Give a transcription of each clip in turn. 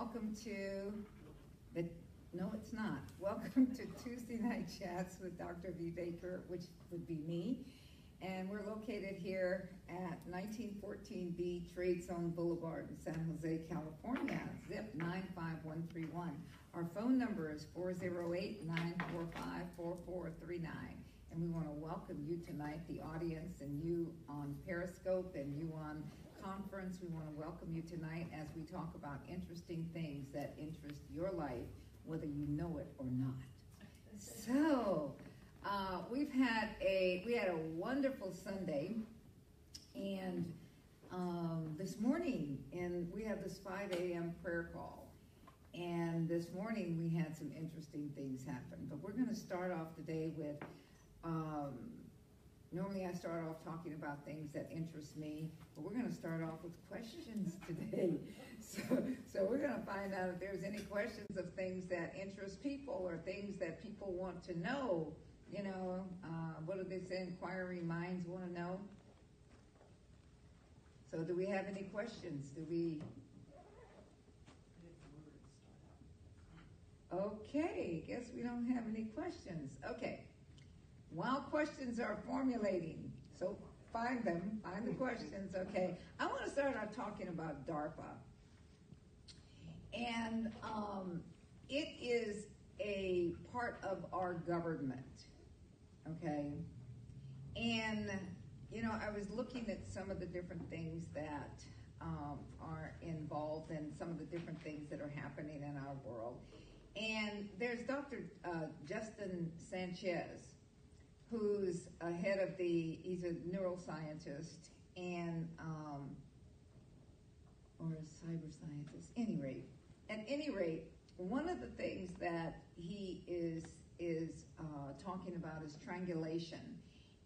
Welcome to the, no, it's not. Welcome to Tuesday Night Chats with Dr. V. Baker, which would be me. And we're located here at 1914B Trade Zone Boulevard in San Jose, California, zip 95131. Our phone number is 408 945 4439. And we want to welcome you tonight, the audience, and you on Periscope and you on conference. We want to welcome you tonight as we talk about interesting things that interest your life, whether you know it or not. So, uh, we've had a we had a wonderful Sunday, and um, this morning, and we have this 5 a.m. prayer call. And this morning we had some interesting things happen. But we're going to start off today with um, normally I start off talking about things that interest me, but we're going to start off with questions today. So, so we're going to find out if there's any questions of things that interest people or things that people want to know. You know, uh, what do they say? Inquiring minds want to know. So, do we have any questions? Do we? Okay, guess we don't have any questions. Okay. While questions are formulating, so find them, find the questions, okay. I want to start out talking about DARPA. And um, it is a part of our government, okay? And, you know, I was looking at some of the different things that um, are involved and some of the different things that are happening in our world. And there's Dr. Uh, Justin Sanchez, who's a head of the, he's a neuroscientist and, um, or a cyber scientist. Any rate, at any rate, one of the things that he is is uh, talking about is triangulation,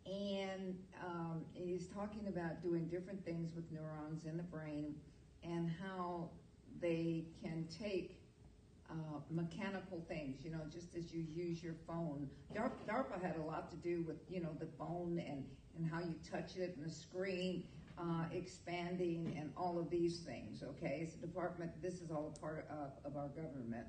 and um, he's talking about doing different things with neurons in the brain and how they can take uh, mechanical things, you know, just as you use your phone. DARPA had a lot to do with, you know, the phone and, and how you touch it and the screen uh, expanding and all of these things, okay? It's a department, this is all a part of, of our government.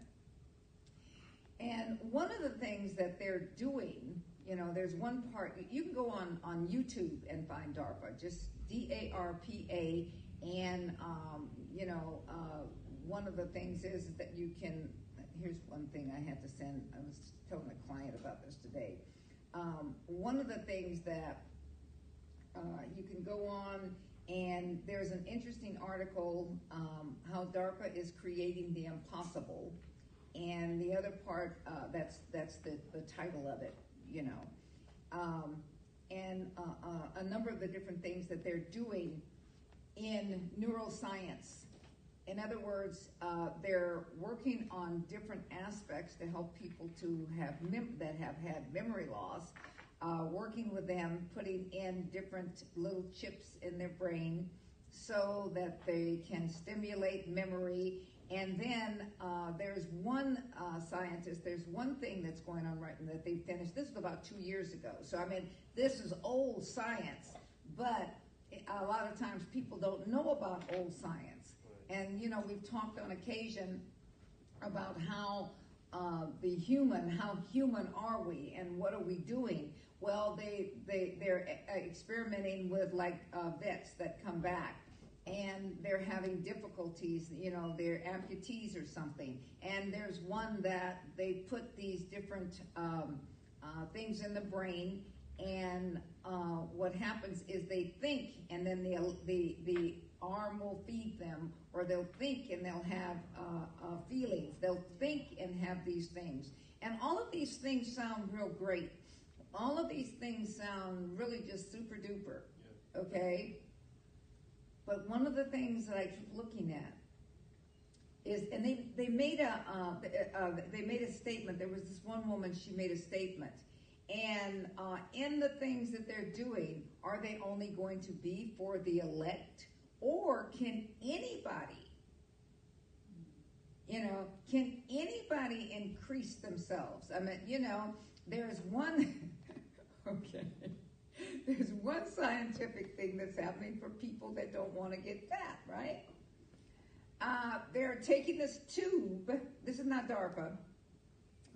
And one of the things that they're doing, you know, there's one part, you can go on, on YouTube and find DARPA, just D A R P A, and, um, you know, uh, one of the things is that you can, here's one thing I had to send, I was telling a client about this today. Um, one of the things that uh, you can go on and there's an interesting article um, how DARPA is creating the impossible, and the other part uh, that's that's the, the title of it, you know, um, and uh, uh a number of the different things that they're doing in neuroscience in other words, uh, they're working on different aspects to help people to have mem- that have had memory loss. Uh, working with them, putting in different little chips in their brain so that they can stimulate memory. And then uh, there's one uh, scientist, there's one thing that's going on right now that they finished. This was about two years ago. So, I mean, this is old science, but a lot of times people don't know about old science. And, you know, we've talked on occasion about how uh, the human, how human are we and what are we doing? Well, they, they, they're experimenting with like uh, vets that come back and they're having difficulties, you know, they're amputees or something. And there's one that they put these different um, uh, things in the brain and uh, what happens is they think and then the, the, the arm will feed them, or they'll think and they'll have uh, uh, feelings. They'll think and have these things. And all of these things sound real great. All of these things sound really just super duper. Yeah. Okay? But one of the things that I keep looking at is, and they, they made a uh, uh, they made a statement. There was this one woman. She made a statement, and uh, in the things that they're doing, are they only going to be for the elect? Or can anybody, you know, can anybody increase themselves? I mean, you know, there's one, okay, there's one scientific thing that's happening for people that don't want to get fat, right? uh, they're taking this tube. This is not DARPA,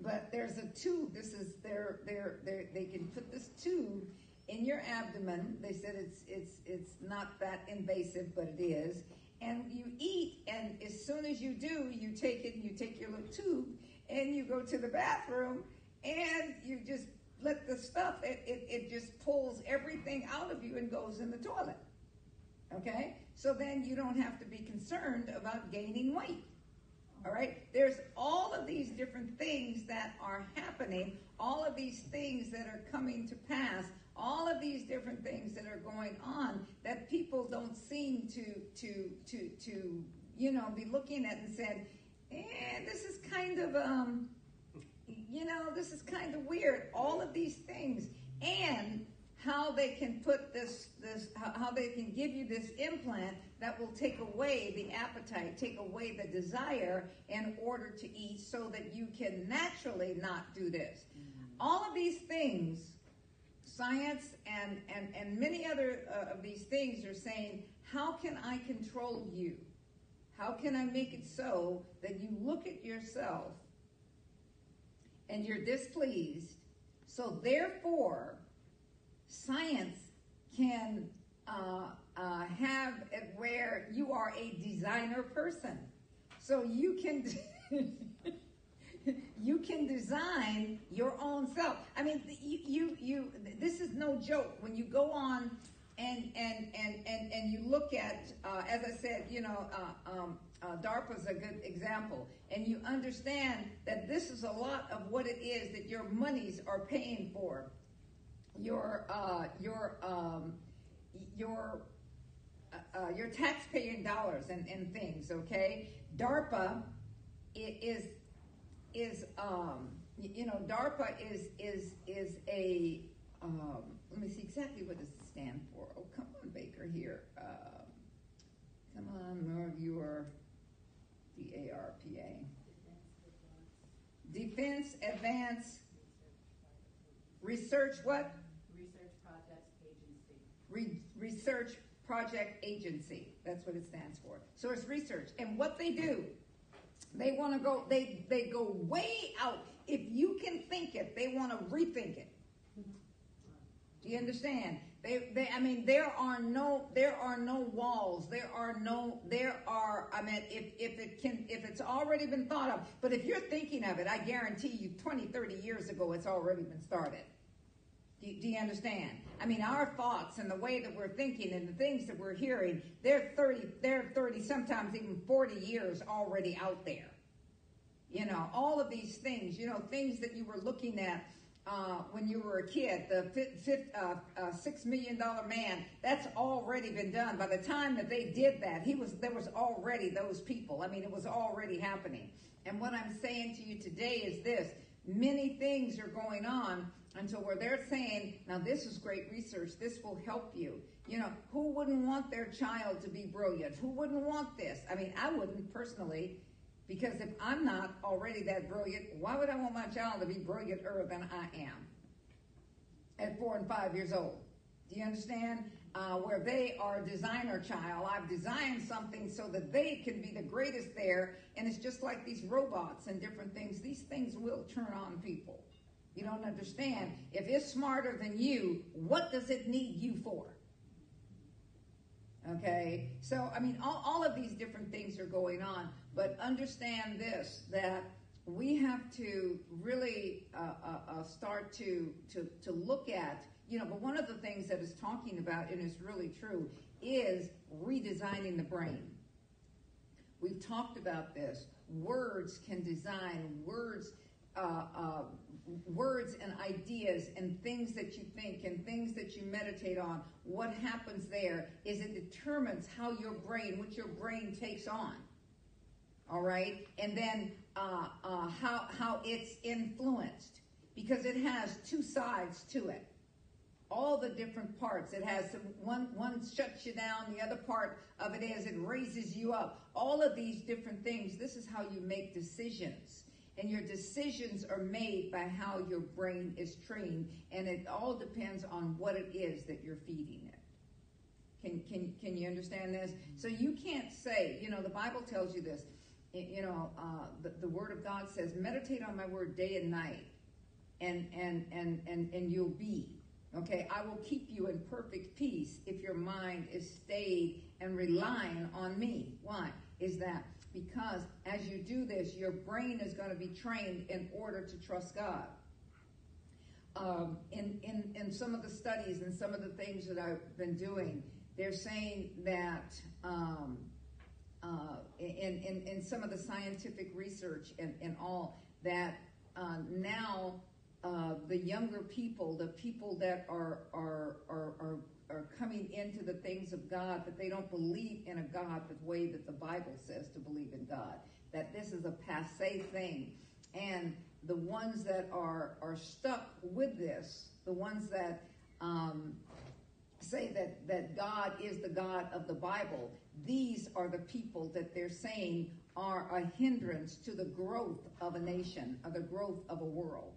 but there's a tube. This is they're they're they they can put this tube in your abdomen. They said it's it's it's not that invasive, but it is. And you eat, and as soon as you do, you take it and you take your little tube and you go to the bathroom and you just let the stuff it, it, it just pulls everything out of you and goes in the toilet. Okay? So then you don't have to be concerned about gaining weight. All right? There's all of these different things that are happening, all of these things that are coming to pass, all of these different things that are going on that people don't seem to to to to you know be looking at and said, eh, this is kind of um you know, this is kind of weird. All of these things and how they can put this this how they can give you this implant that will take away the appetite, take away the desire in order to eat so that you can naturally not do this. Mm-hmm. All of these things science and and and many other uh, of these things are saying, how can I control you? How can I make it so that you look at yourself and you're displeased? So therefore, science can uh, uh, have it where you are a designer person. So you can you can design your own self. I mean, you, you you this is no joke. When you go on and and and and, and you look at, uh, as I said, you know, uh, um, uh, DARPA is a good example, and you understand that this is a lot of what it is that your monies are paying for your uh, your um, your uh, uh, your taxpaying dollars and, and things. Okay, DARPA is is um, you know DARPA is is is a um, let me see exactly what does it stand for. Oh, come on, Baker here. Uh, come on, more of your D A R P A. Defense Advanced Research what? Research Projects Agency Re- research Project Agency. That's what it stands for. So it's research. And what they do, they want to go, they, they go way out. If you can think it, they want to rethink it. Do you understand? They, they, I mean, there are no, there are no walls. There are no, there are, I mean, if, if it can, if it's already been thought of, but if you're thinking of it, I guarantee you 20, 30 years ago, it's already been started. Do you, do you, understand? I mean, our thoughts and the way that we're thinking and the things that we're hearing, they're 30, they're 30, sometimes even 40 years already out there. You know, all of these things, you know, things that you were looking at uh, when you were a kid, the fifth, uh, uh, six million dollar man, that's already been done. By the time that they did that, he was there was already those people. I mean, it was already happening. And what I'm saying to you today is this: many things are going on until where they're saying, now this is great research, this will help you. You know, who wouldn't want their child to be brilliant? Who wouldn't want this? I mean, I wouldn't personally, because if I'm not already that brilliant, why would I want my child to be brillianter than I am at four and five years old? Do you understand? Uh, where they are designer child. I've designed something so that they can be the greatest there. And it's just like these robots and different things. These things will turn on people. You don't understand. If it's smarter than you, what does it need you for? Okay, so I mean, all, all of these different things are going on, but understand this that we have to really uh, uh, uh, start to, to, to look at, you know, but one of the things that is talking about, and is really true, is redesigning the brain. We've talked about this. Words can design, words uh, uh, words and ideas and things that you think and things that you meditate on, what happens there is it determines how your brain, what your brain takes on. All right? And then uh, uh, how, how it's influenced because it has two sides to it. All the different parts. It has some, one, one shuts you down. The other part of it is it raises you up. All of these different things. This is how you make decisions and your decisions are made by how your brain is trained and it all depends on what it is that you're feeding it Can, can, can you understand this? So you can't say, you know, the Bible tells you this. You know, uh, the, the Word of God says, meditate on my Word day and night, and, and, and, and, and you'll be. Okay, I will keep you in perfect peace if your mind is stayed and relying on me. Why? Is that because as you do this, your brain is going to be trained in order to trust God. Um, in, in, in some of the studies and some of the things that I've been doing, they're saying that um, uh, in, in, in some of the scientific research and, and all, that uh, now uh, the younger people, the people that are, are, are, are, are coming into the things of God, but they don't believe in a God the way that the Bible says to believe in God, that this is a passe thing. And the ones that are, are stuck with this, the ones that um, say that, that God is the God of the Bible, these are the people that they're saying are a hindrance to the growth of a nation, of the growth of a world.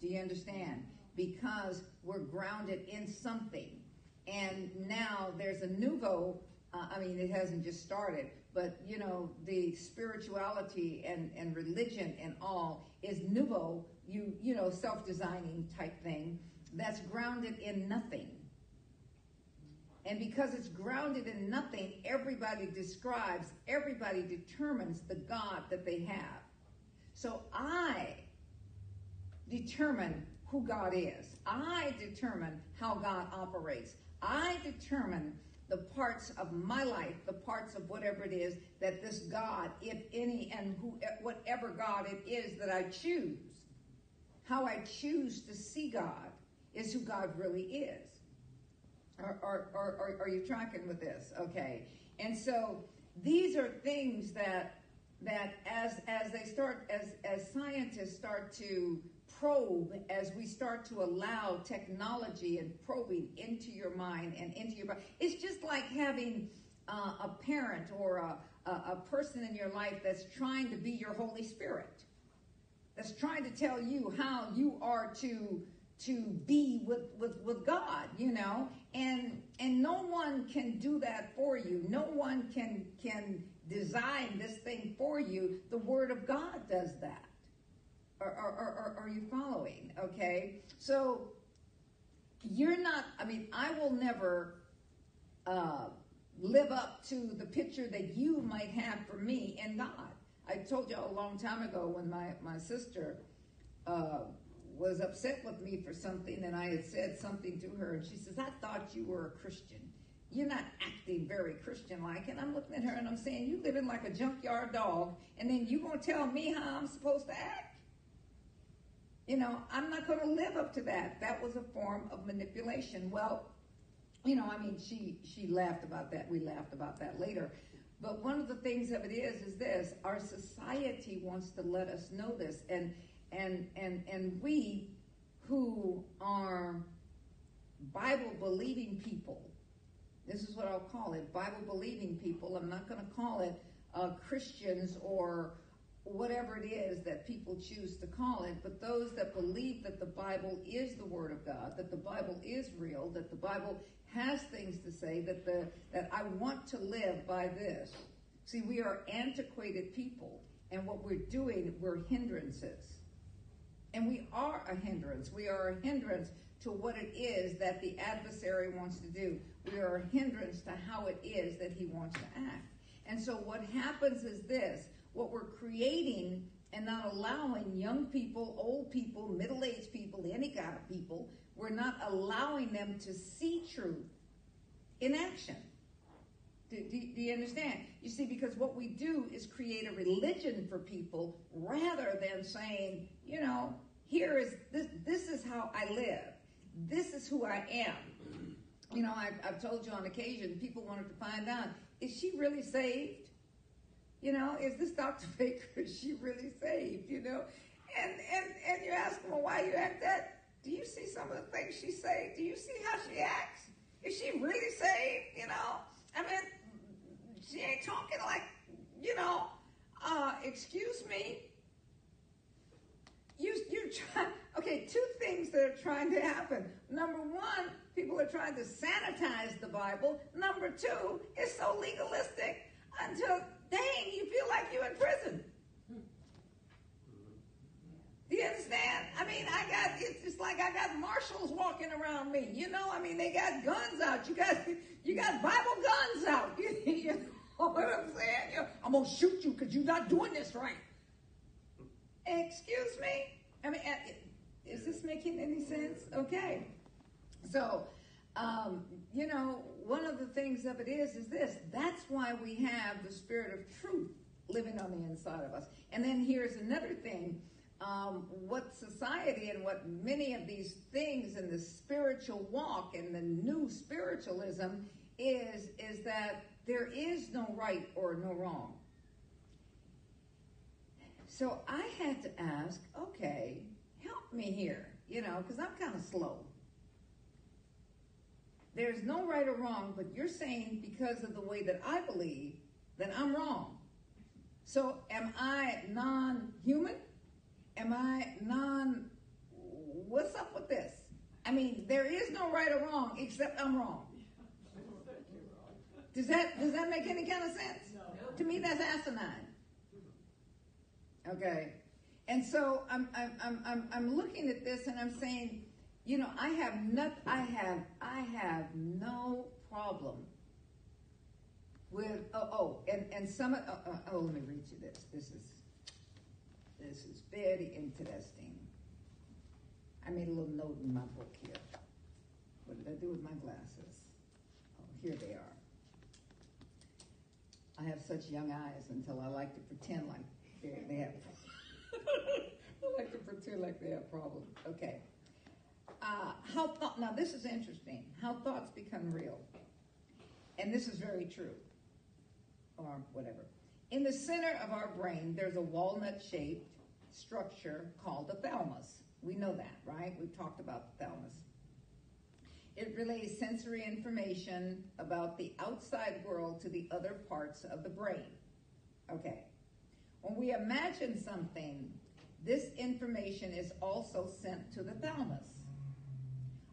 Do you understand? Because we're grounded in something. And now there's a nouveau, uh, I mean, it hasn't just started, but you know, the spirituality and, and religion and all is nouveau, you, you know, self-designing type thing that's grounded in nothing. And because it's grounded in nothing, everybody describes, everybody determines the God that they have. So I determine who God is. I determine how God operates. I determine the parts of my life, the parts of whatever it is that this God, if any, and who, whatever God it is that I choose, how I choose to see God is who God really is. Are, are, are, are you tracking with this? Okay. And so these are things that that as as they start as as scientists start to probe as we start to allow technology and probing into your mind and into your body. It's just like having uh, a parent or a, a, a person in your life that's trying to be your Holy Spirit, that's trying to tell you how you are to to be with, with, with God, you know, and and no one can do that for you. No one can can design this thing for you. The Word of God does that. Are, are, are, are you following? Okay. So you're not, I mean, I will never uh, live up to the picture that you might have for me and God. I told you a long time ago when my, my sister uh, was upset with me for something and I had said something to her and she says, I thought you were a Christian. You're not acting very Christian-like. And I'm looking at her and I'm saying, "You're living like a junkyard dog and then you to tell me how I'm supposed to act? You know, I'm not going to live up to that. That was a form of manipulation. Well, you know, I mean, she she laughed about that. We laughed about that later. But one of the things of it is, is this: our society wants to let us know this, and and and and we, who are Bible believing people, this is what I'll call it: Bible believing people. I'm not going to call it uh, Christians or whatever it is that people choose to call it, but those that believe that the Bible is the Word of God, that the Bible is real, that the Bible has things to say, that the that I want to live by this. See, we are antiquated people, and what we're doing, we're hindrances. And we are a hindrance. We are a hindrance to what it is that the adversary wants to do. We are a hindrance to how it is that he wants to act. And so what happens is this what we're creating and not allowing young people, old people, middle-aged people, any kind of people, we're not allowing them to see truth in action. Do, do, do, you understand? You see, because what we do is create a religion for people rather than saying, you know, here is this, this is how I live. This is who I am. You know, I've, I've told you on occasion, people wanted to find out, is she really saved? You know, is this Dr. Baker, is she really saved? You know? And and and you ask them, well, why you act that? Do you see some of the things she say? Do you see how she acts? Is she really saved? You know? I mean, she ain't talking like, you know, uh, excuse me. You you try Okay, two things that are trying to happen. Number one, people are trying to sanitize the Bible. Number two, it's so legalistic until, dang, you feel like you're in prison. Do you understand? I mean, I got, it's just like I got marshals walking around me. You know, I mean, they got guns out. You got, you got Bible guns out. you know what I'm saying? I'm going to shoot you because you're not doing this right. Excuse me? I mean, uh, is this making any sense? Okay. So, um, you know, one of the things of it is, is this. That's why we have the spirit of truth living on the inside of us. And then here's another thing um, what society and what many of these things in the spiritual walk and the new spiritualism is is that there is no right or no wrong. So I had to ask, okay, help me here, you know, because I'm kind of slow. There's no right or wrong, but you're saying because of the way that I believe that I'm wrong. So am I non human? Am I non? What's up with this? I mean, there is no right or wrong except I'm wrong. Does that does that make any kind of sense? No. To me, that's asinine. Okay, and so I'm I'm I'm I'm looking at this and I'm saying, you know, I have not I have I have no problem with oh oh and and some oh, oh, oh let me read you this. This is this is very interesting. I made a little note in my book here. What did I do with my glasses? Oh, here they are. I have such young eyes until I like to pretend like they, they have. I like to pretend like they have problems. Okay. Uh, how thought? Now this is interesting. How thoughts become real, and this is very true, or whatever. In the center of our brain, there's a walnut shaped structure called the thalamus. We know that, right? We've talked about the thalamus. It relays sensory information about the outside world to the other parts of the brain. Okay. When we imagine something, this information is also sent to the thalamus.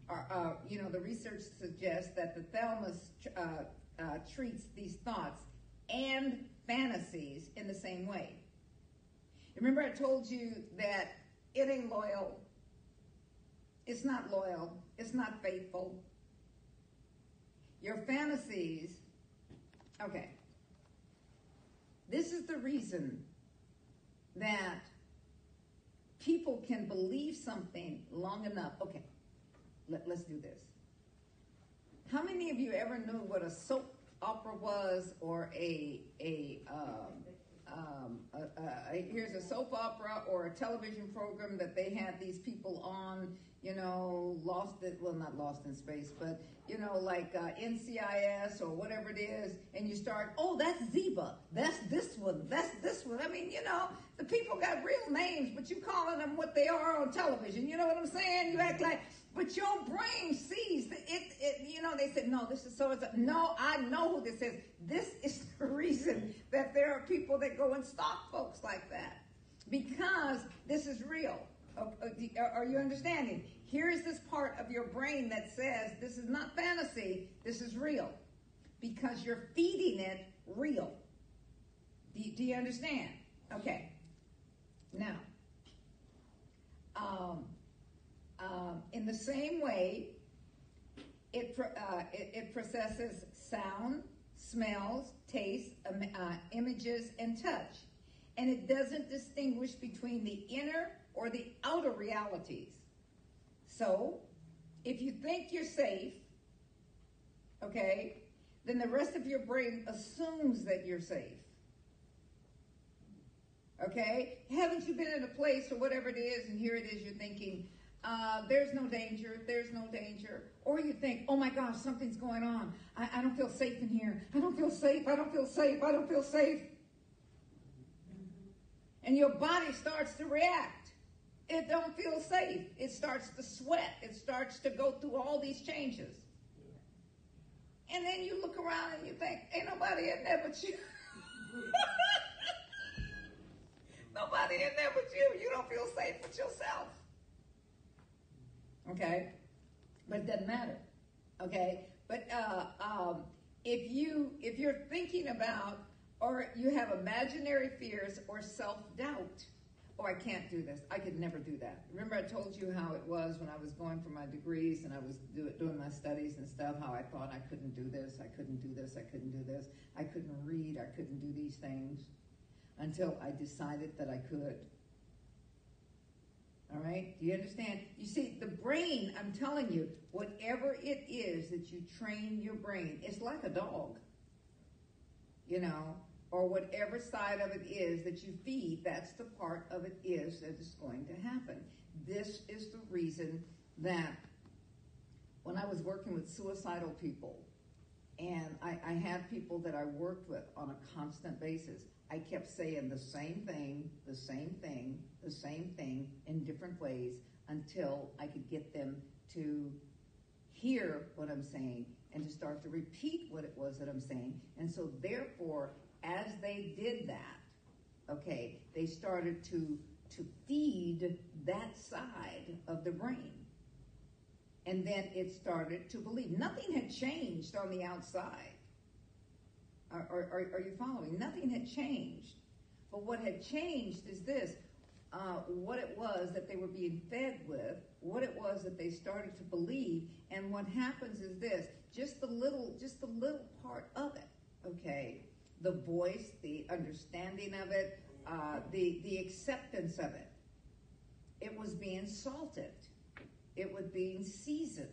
Our, uh, you know, the research suggests that the thalamus uh, uh, treats these thoughts and fantasies in the same way. Remember, I told you that it ain't loyal, it's not loyal, it's not faithful. Your fantasies, okay. This is the reason that people can believe something long enough. Okay, let, us do this. How many of you ever knew what a soap opera was or a a um, um, a, a, here's a soap opera or a television program that they had these people on, you know, lost it, well, not lost in space, but, you know, like uh, NCIS or whatever it is, and you start, oh, that's Ziva, that's this one, that's this one. I mean, you know, the people got real names, but you calling them what they are on television. You know what I'm saying? You act like, but your brain sees that it, it, you know, they said, no, this is so. No, I know who this is. This is the reason that there are people that go and stalk folks like that. Because this is real. Are you understanding? Here is this part of your brain that says this is not fantasy, this is real. Because you're feeding it real. Do you, do you understand? Okay. Now, um, um, in the same way, it, uh, it, it, processes sound, smells, taste, um, uh, images, and touch. And it doesn't distinguish between the inner or the outer realities. So, if you think you're safe, okay, then the rest of your brain assumes that you're safe. Okay? Haven't you been in a place or whatever it is, and here it is, you're thinking, uh, there's no danger, there's no danger. Or you think, oh my gosh, something's going on. I, I don't feel safe in here. I don't feel safe. I don't feel safe. I don't feel safe. And your body starts to react. It don't feel safe. It starts to sweat. It starts to go through all these changes. And then you look around and you think, ain't nobody in there but you. nobody in there but you. You don't feel safe with yourself. Okay? But it doesn't matter. Okay? But uh, um, if you if you're thinking about or you have imaginary fears or self-doubt, oh, I can't do this. I could never do that. Remember, I told you how it was when I was going for my degrees and I was do, doing my studies and stuff, how I thought I couldn't do this, I couldn't do this, I couldn't do this, I couldn't read, I couldn't do these things until I decided that I could. All right? Do you understand? You see, the brain, I'm telling you, whatever it is that you train your brain, it's like a dog. You know, or whatever side of it is that you feed, that's the part of it is that is going to happen. This is the reason that when I was working with suicidal people, and I, I had people that I worked with on a constant basis, I kept saying the same thing, the same thing, the same thing in different ways until I could get them to hear what I'm saying and to start to repeat what it was that I'm saying. And so, therefore, as they did that, okay, they started to to feed that side of the brain. And then it started to believe. Nothing had changed on the outside. Are, are, are you following? Nothing had changed. But what had changed is this uh, what it was that they were being fed with, what it was that they started to believe, and what happens is this just the little, just the little part of it, okay? the voice, the understanding of it, uh, the, the acceptance of it. It was being salted. It was being seasoned.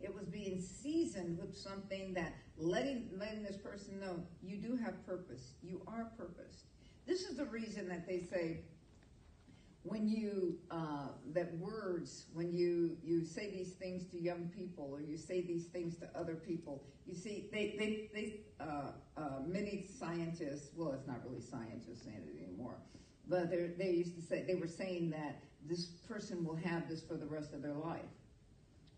It was being seasoned with something that letting, letting this person know you do have purpose. You are purposed. This is the reason that they say when you uh, that words when you you say these things to young people or you say these things to other people you see they they, they uh, uh, many scientists well it's not really scientists saying it anymore but they they used to say they were saying that this person will have this for the rest of their life.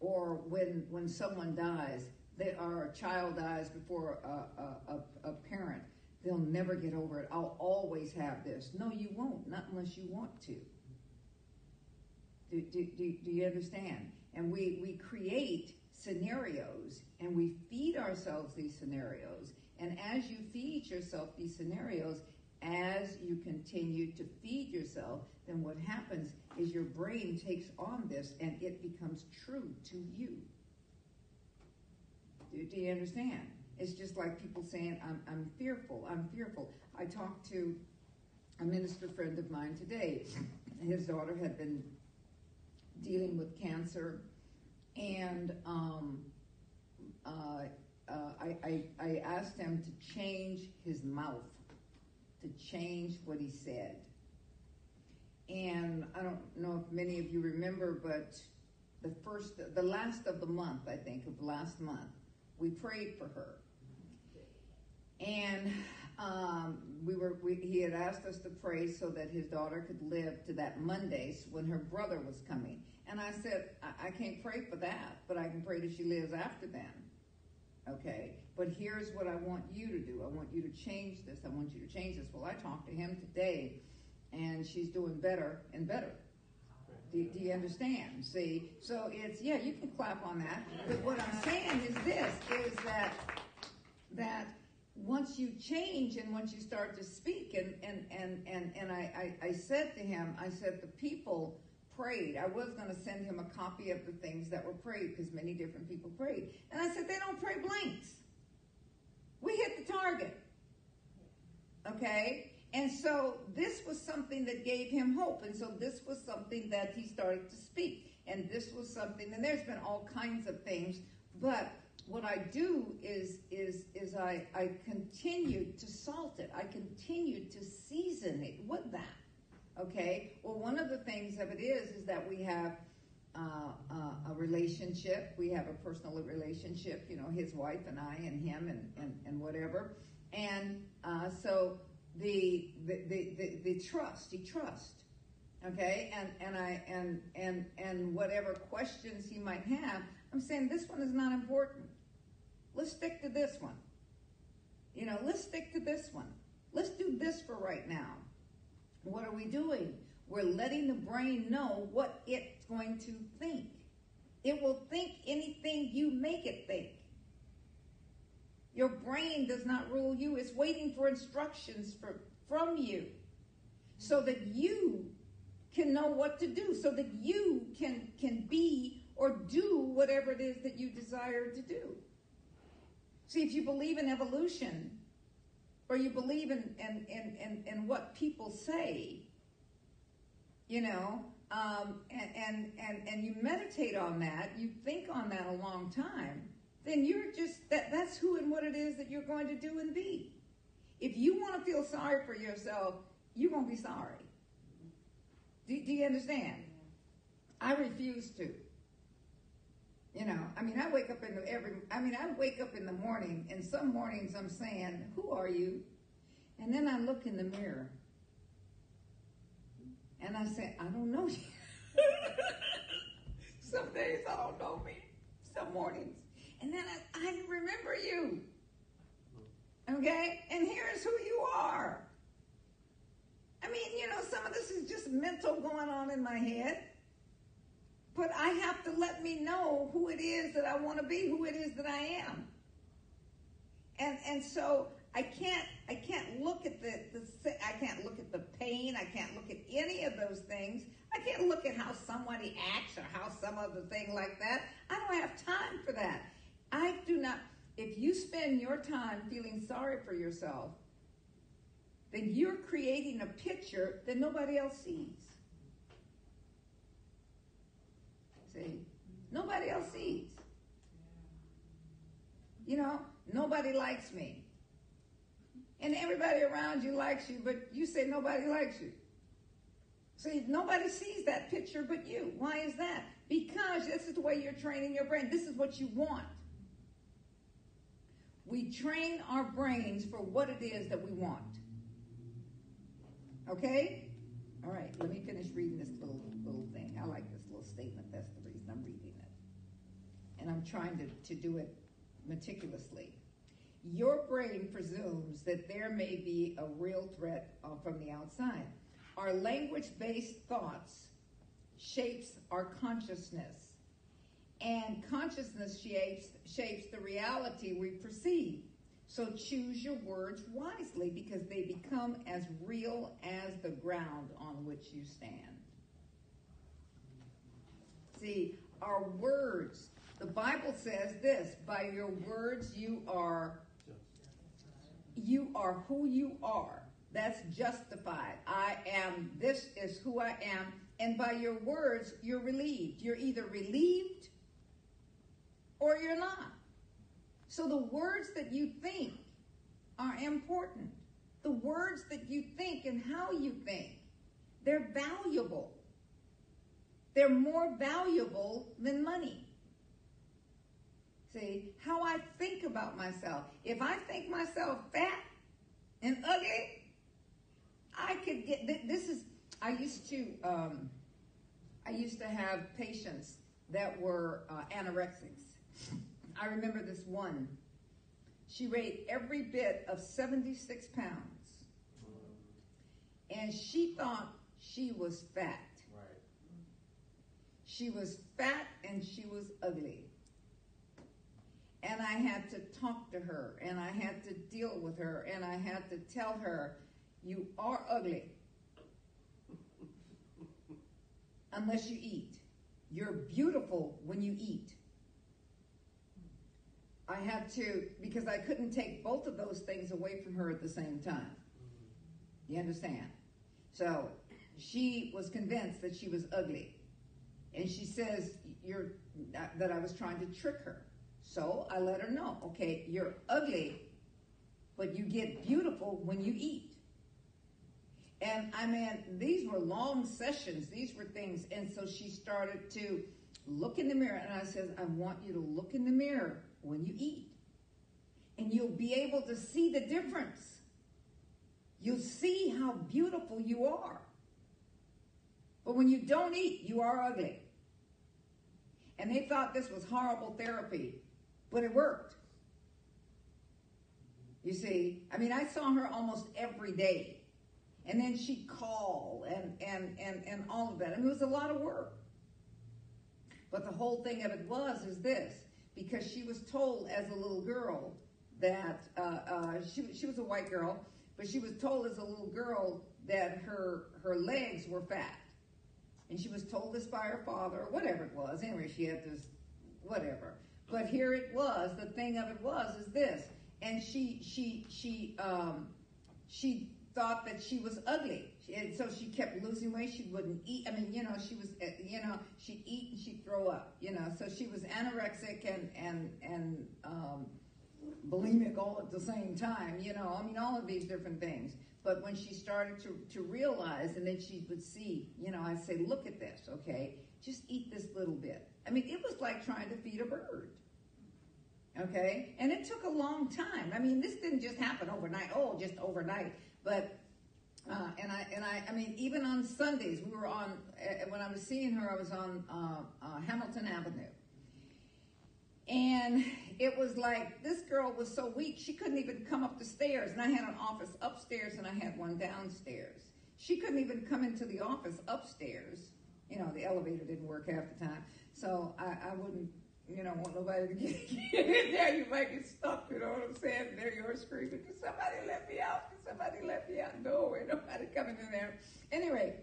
Or when when someone dies they, or a child dies before a, a, a parent they'll never get over it. I'll always have this. No you won't. Not unless you want to. Do, do, do, do you understand? And we, we create scenarios and we feed ourselves these scenarios. And as you feed yourself these scenarios, as you continue to feed yourself, then what happens is your brain takes on this and it becomes true to you. Do, do you understand? It's just like people saying, I'm, I'm fearful, I'm fearful. I talked to a minister friend of mine today. His daughter had been dealing with cancer, and um, uh, uh, I, I, I asked him to change his mouth, to change what he said. And I don't know if many of you remember, but the first, the last of the month, I think, of last month, we prayed for her. And um, we were, we, he had asked us to pray so that his daughter could live to that Mondays when her brother was coming. And I said, I, I can't pray for that, but I can pray that she lives after then. Okay, but here's what I want you to do. I want you to change this. I want you to change this. Well, I talked to him today, and she's doing better and better. Do, do, you understand? See, so it's yeah, you can clap on that. But what I'm saying is this: is that that once you change and once you start to speak, and and and and and I I, I said to him, I said the people prayed. I was going to send him a copy of the things that were prayed because many different people prayed. And I said, they don't pray blanks. We hit the target. Okay? And so this was something that gave him hope. And so this was something that he started to speak. And this was something, and there's been all kinds of things, but what I do is is is I, I continue to salt it. I continue to season it with that. Okay. Well, one of the things of it is is that we have uh, uh, a relationship. We have a personal relationship. You know, his wife and I, and him, and and, and whatever. And uh, so the the, the the the trust. He trusts. Okay. And and I and and and whatever questions he might have, I'm saying this one is not important. Let's stick to this one. You know, let's stick to this one. Let's do this for right now. What are we doing? We're letting the brain know what it's going to think. It will think anything you make it think. Your brain does not rule you. It's waiting for instructions for, from you so that you can know what to do, so that you can, can be or do whatever it is that you desire to do. See, if you believe in evolution, or you believe in, in, in, in, in what people say, you know, um, and, and, and, and you meditate on that, you think on that a long time, then you're just, that, that's who and what it is that you're going to do and be. If you want to feel sorry for yourself, you're going to be sorry. Do, do you understand? I refuse to. You know, I mean, I wake up in the every, I mean, I wake up in the morning, and some mornings I'm saying, Who are you? And then I look in the mirror and I say, I don't know you. some days I don't know me, some mornings. And then I, I remember you. Okay? And here's who you are. I mean, you know, some of this is just mental going on in my head. But I have to let me know who it is that I want to be, who it is that I am. And and so I can't I can't look at the, the I can't look at the pain, I can't look at any of those things. I can't look at how somebody acts or how some other thing like that. I don't have time for that. I do not if you spend your time feeling sorry for yourself, then you're creating a picture that nobody else sees. See? Nobody else sees. You know, nobody likes me. And everybody around you likes you, but you say nobody likes you. See, nobody sees that picture but you. Why is that? Because this is the way you're training your brain. This is what you want. We train our brains for what it is that we want. Okay? All right, let me finish reading this little little thing. I like this little statement. That's the reason I'm reading it. And I'm trying to, to do it meticulously. Your brain presumes that there may be a real threat uh, from the outside. Our language-based thoughts shapes our consciousness. And consciousness shapes, shapes the reality we perceive. So choose your words wisely because they become as real as the ground on which you stand. See, our words, the Bible says this, by your words you are you are who you are. That's justified. I am this is who I am and by your words you're relieved. You're either relieved or you're not. So the words that you think are important. The words that you think and how you think, they're valuable. They're more valuable than money. See, how I think about myself. If I think myself fat and ugly, I could get, this is, I used to, um, I used to have patients that were uh, anorexics. I remember this one. She weighed every bit of 76 pounds. And she thought she was fat. Right. She was fat and she was ugly. And I had to talk to her and I had to deal with her and I had to tell her, you are ugly. Unless you eat. You're beautiful when you eat. I had to, because I couldn't take both of those things away from her at the same time. You understand? So she was convinced that she was ugly. And she says you're, that I was trying to trick her. So I let her know, okay, you're ugly, but you get beautiful when you eat. And I mean, these were long sessions. These were things. And so she started to look in the mirror. And I said, I want you to look in the mirror when you eat. And you'll be able to see the difference. You'll see how beautiful you are. But when you don't eat, you are ugly. And they thought this was horrible therapy, but it worked. You see, I mean, I saw her almost every day. And then she'd call and, and, and, and all of that. Mean, it was a lot of work. But the whole thing of it was is this because she was told as a little girl that uh, uh, she she was a white girl, but she was told as a little girl that her her legs were fat, and she was told this by her father or whatever it was. Anyway, she had this whatever. But here it was. The thing of it was is this, and she she she um, she thought that she was ugly. And so she kept losing weight. She wouldn't eat. I mean, you know, she was, you know, she'd eat and she'd throw up, you know. So she was anorexic and, and, and, um, bulimic all at the same time, you know. I mean, all of these different things. But when she started to, to realize, and then she would see, you know, I'd say, look at this, okay? Just eat this little bit. I mean, it was like trying to feed a bird. Okay? And it took a long time. I mean, this didn't just happen overnight. Oh, just overnight. But uh, and I and I I mean even on Sundays we were on uh, when I was seeing her I was on uh, uh, Hamilton Avenue, and it was like this girl was so weak she couldn't even come up the stairs, and I had an office upstairs and I had one downstairs. She couldn't even come into the office upstairs. You know the elevator didn't work half the time, so I, I wouldn't you don't want nobody to get, in there. You might get stuck, you know what I'm saying? There you're screaming, Can somebody let me out? Somebody let me out? Ain't nobody coming in there. Anyway,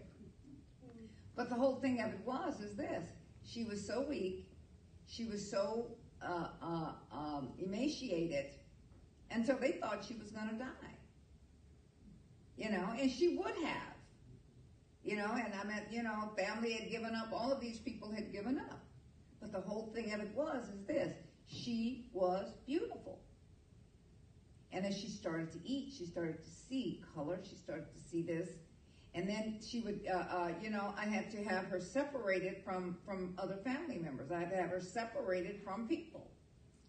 but the whole thing of it was is this. She was so weak. She was so uh, uh, um, emaciated until they thought she was going to die. You know, and she would have. You know, and I mean, you know, family had given up. All of these people had given up. But the whole thing of it was is this: she was beautiful. And as she started to eat, she started to see color. She started to see this, and then she would, uh, uh, you know, I had to have her separated from from other family members. I had to have her separated from people.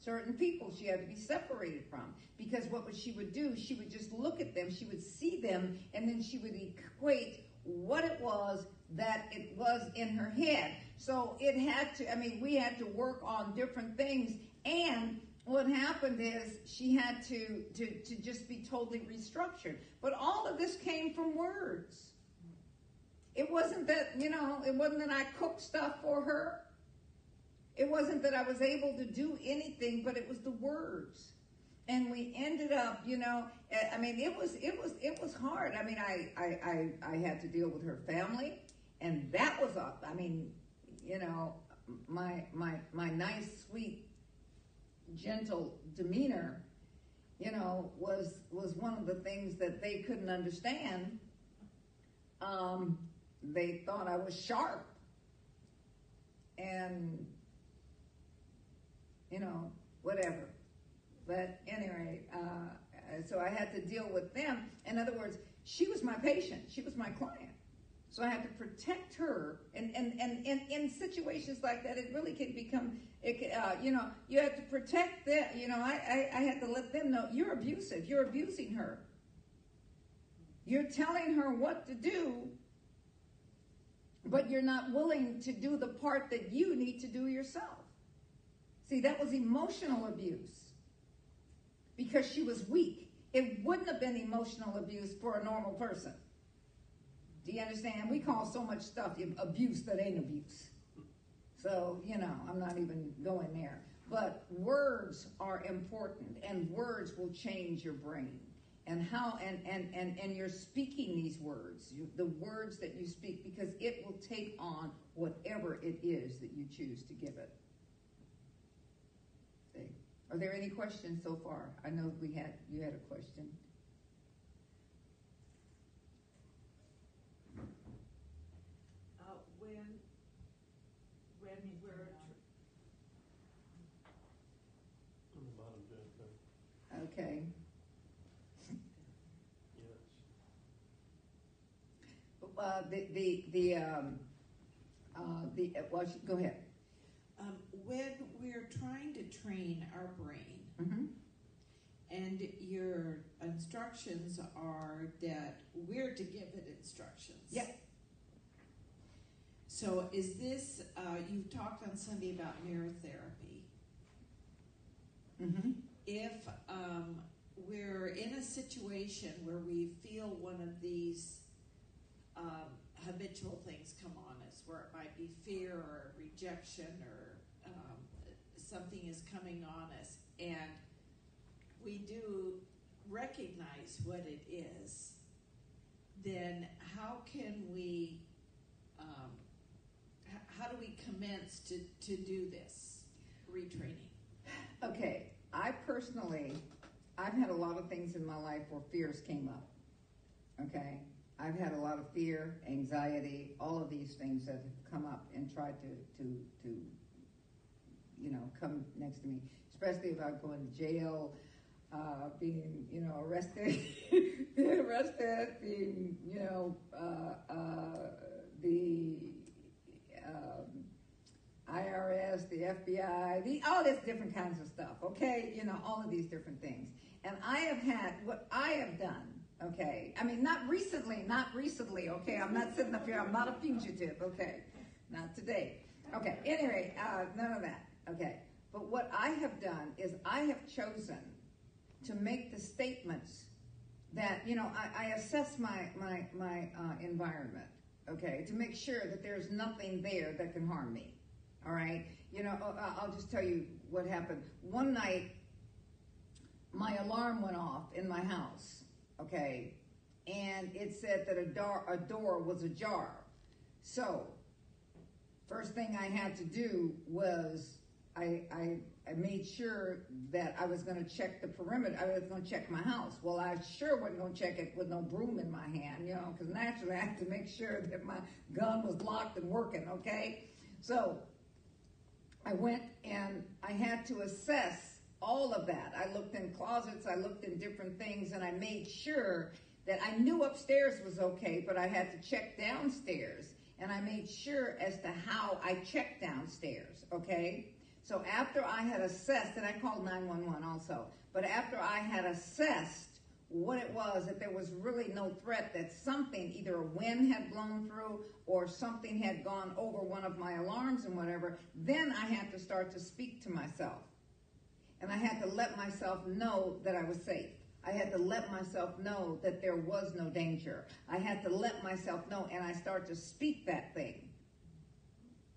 Certain people she had to be separated from because what she would do? She would just look at them. She would see them, and then she would equate what it was that it was in her head. So it had to, I mean, we had to work on different things. And what happened is she had to, to, to just be totally restructured. But all of this came from words. It wasn't that, you know, it wasn't that I cooked stuff for her. It wasn't that I was able to do anything, but it was the words and we ended up, you know, eh, I mean, it was it was it was hard. I mean, I I I, I had to deal with her family, and that was up. I mean, you know, my my my nice, sweet, gentle demeanor, you know, was was one of the things that they couldn't understand. Um, they thought I was sharp, and you know, whatever. But anyway, uh, so I had to deal with them. In other words, she was my patient. She was my client. So I had to protect her. And, and, and, and in situations like that, it really can become, it, uh, you know, you have to protect them. You know, I, I, I had to let them know you're abusive. You're abusing her. You're telling her what to do, but you're not willing to do the part that you need to do yourself. See, that was emotional abuse because she was weak. It wouldn't have been emotional abuse for a normal person. Do you understand? We call so much stuff abuse that ain't abuse. So, you know, I'm not even going there. But words are important, and words will change your brain. And how, and, and, and, and you're speaking these words, you, the words that you speak, because it will take on whatever it is that you choose to give it. See? Are there any questions so far? I know we had, you had a question. Uh, when, when we're, On the bottom, Jennifer, Okay. yes. Uh, the, the, the, um, uh, the, uh, well, go ahead. um, when we're trying to train our brain, Mm-hmm. and your instructions are that we're to give it instructions. Yeah. So is this, uh, you talked on Sunday about mirror therapy. Mm-hmm. If um, we're in a situation where we feel one of these um, habitual things come on us, where it might be fear or rejection or um, something is coming on us, and we do recognize what it is, then how can we, um, how do we commence to, to do this retraining? Okay, I personally, I've had a lot of things in my life where fears came up. Okay, I've had a lot of fear, anxiety, all of these things that have come up and tried to to to, you know, come next to me. Especially about going to jail, uh, being you know arrested, being arrested, being you know uh, uh, the. Um, IRS, the FBI, the all this different kinds of stuff. Okay, you know all of these different things. And I have had what I have done. Okay, I mean not recently, not recently. Okay, I'm not sitting up here. I'm not a fugitive. Okay, not today. Okay, anyway, uh, none of that. Okay, but what I have done is I have chosen to make the statements that you know I, I assess my my my uh, environment. Okay, to make sure that there's nothing there that can harm me. All right. You know, uh, I'll just tell you what happened. One night, my alarm went off in my house. Okay. And it said that a door, a door was ajar. So, first thing I had to do was I, I, I made sure that I was going to check the perimeter. I was going to check my house. Well, I sure wasn't going to check it with no broom in my hand, you know, because naturally I had to make sure that my gun was locked and working, okay? So, I went and I had to assess all of that. I looked in closets, I looked in different things, and I made sure that I knew upstairs was okay, but I had to check downstairs. And I made sure as to how I checked downstairs, okay? So after I had assessed, and I called 911 also, but after I had assessed what it was, that there was really no threat, that something, either a wind had blown through or something had gone over one of my alarms and whatever, then I had to start to speak to myself. And I had to let myself know that I was safe. I had to let myself know that there was no danger. I had to let myself know, and I start to speak that thing.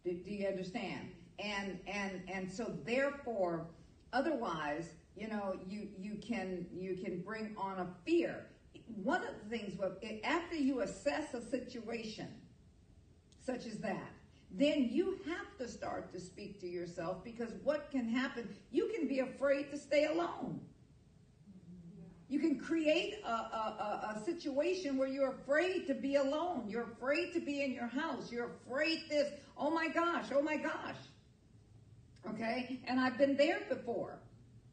Do, do you understand? And and and so therefore, otherwise, you know, you you can you can bring on a fear. One of the things, after you assess a situation such as that, then you have to start to speak to yourself because what can happen? You can be afraid to stay alone. You can create a, a, a, situation where you're afraid to be alone. You're afraid to be in your house. You're afraid this. Oh my gosh. Oh my gosh. Okay. And I've been there before.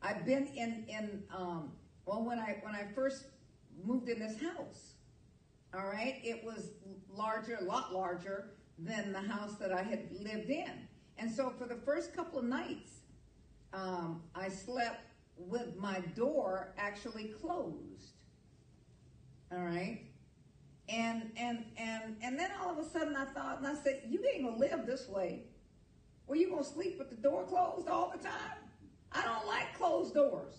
I've been in, in, um, well, when I, when I first moved in this house, all right, it was larger, a lot larger than the house that I had lived in. And so for the first couple of nights, um, I slept with my door actually closed. All right. And and and and then all of a sudden I thought, and I said, "You ain't gonna live this way. Well, you gonna sleep with the door closed all the time? I don't like closed doors.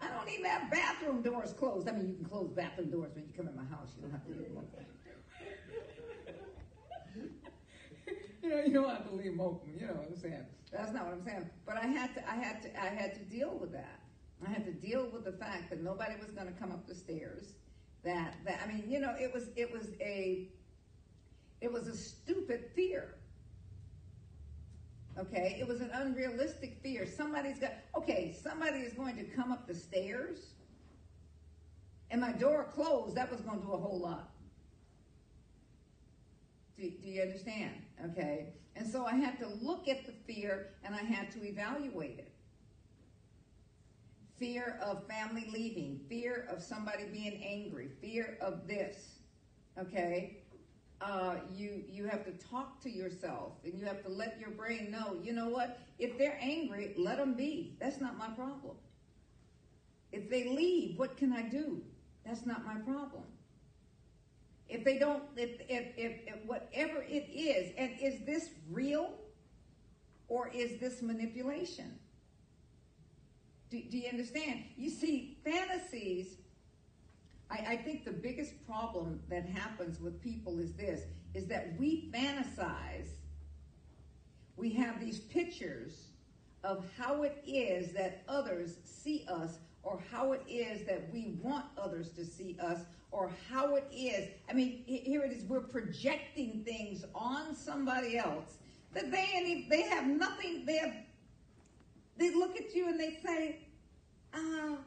I don't even have bathroom doors closed. I mean, you can close bathroom doors when you come in my house. You don't have to leave them open. you know, you don't have to leave them open. You know what I'm saying? That's not what I'm saying. But I had to, I had to, I had to deal with that. I had to deal with the fact that nobody was going to come up the stairs. That, that I mean, you know, it was, it was a, it was a stupid fear. Okay, it was an unrealistic fear. Somebody's got, okay, somebody is going to come up the stairs, and my door closed. That was going to do a whole lot. Do, do you understand? Okay, and so I had to look at the fear and I had to evaluate it. Fear of family leaving, fear of somebody being angry, fear of this. Okay, uh, you you have to talk to yourself and you have to let your brain know. You know what? If they're angry, let them be. That's not my problem. If they leave, what can I do? That's not my problem. If they don't, if, if, if, if whatever it is, and is this real or is this manipulation? Do, do you understand? You see, fantasies I, I think the biggest problem that happens with people is this, is that we fantasize, we have these pictures of how it is that others see us or how it is that we want others to see us or how it is. I mean, here it is. We're projecting things on somebody else that they they have nothing. They have. They look at you and they say, "Ah,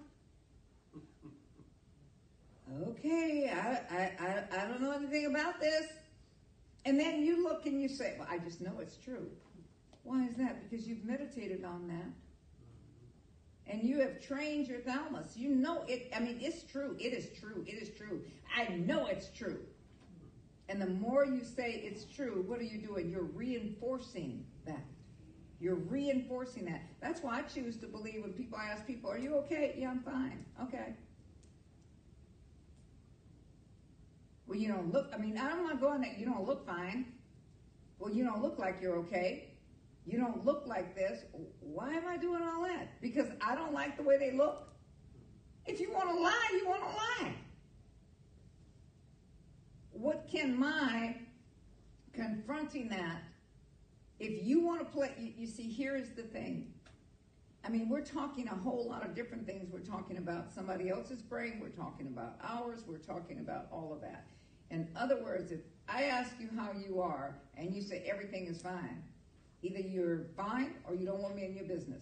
okay, I, I I don't know anything about this." And then you look and you say, "Well, I just know it's true." Why is that? Because you've meditated on that and you have trained your thalamus. You know it. I mean, it's true. It is true. It is true. I know it's true. And the more you say it's true, what are you doing? You're reinforcing that. You're reinforcing that. That's why I choose to believe when people ask people, "Are you okay?" Yeah, I'm fine. Okay. Well, you don't look. I mean, I'm not going that you don't look fine. Well, you don't look like you're okay. You don't look like this. Why am I doing all that? Because I don't like the way they look. If you want to lie, you want to lie. What can my confronting that? If you want to play, you, you see, here is the thing. I mean, we're talking a whole lot of different things. We're talking about somebody else's brain. We're talking about ours. We're talking about all of that. In other words, if I ask you how you are and you say everything is fine, Either you're fine or you don't want me in your business.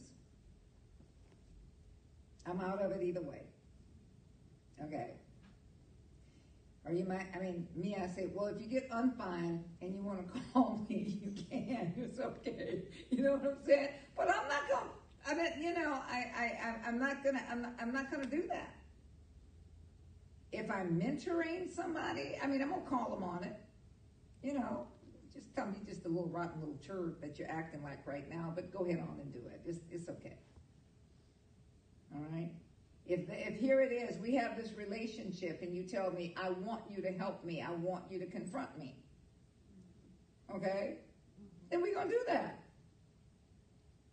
I'm out of it either way. Okay. Or you might, I mean, me, I say, well, if you get unfine and you want to call me, you can. It's okay. You know what I'm saying? But I'm not going. To, I mean, you know, I, I, I'm- not gonna, I'm not, I'm not gonna do that. If I'm mentoring somebody, I mean, I'm gonna call them on it. You know, just tell me just a little rotten little turd that you're acting like right now, but go ahead on and do it. It's, it's okay. All right? If, if here it is, we have this relationship and you tell me, I want you to help me, I want you to confront me. Okay? Then we're going to do that.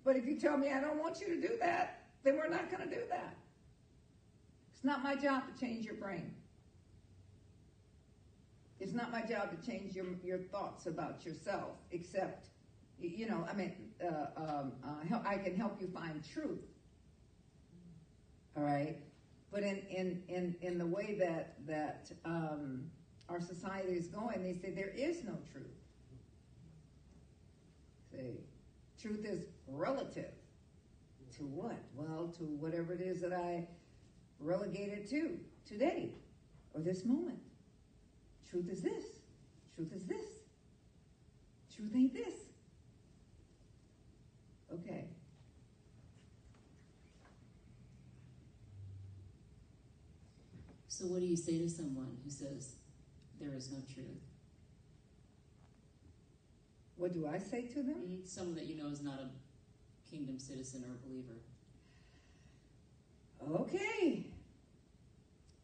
But if you tell me I don't want you to do that, then we're not going to do that. It's not my job to change your brain. It's not my job to change your, your thoughts about yourself, except, you know, I mean, uh, um, uh, I can help you find truth. All right? But in, in, in, in the way that, that um, our society is going, they say there is no truth. See, truth is relative. To what? Well, to whatever it is that I relegated to today or this moment. Truth is this. Truth is this. Truth ain't this. Okay. So what do you say to someone who says there is no truth? What do I say to them? Someone that you know is not a kingdom citizen or a believer. Okay.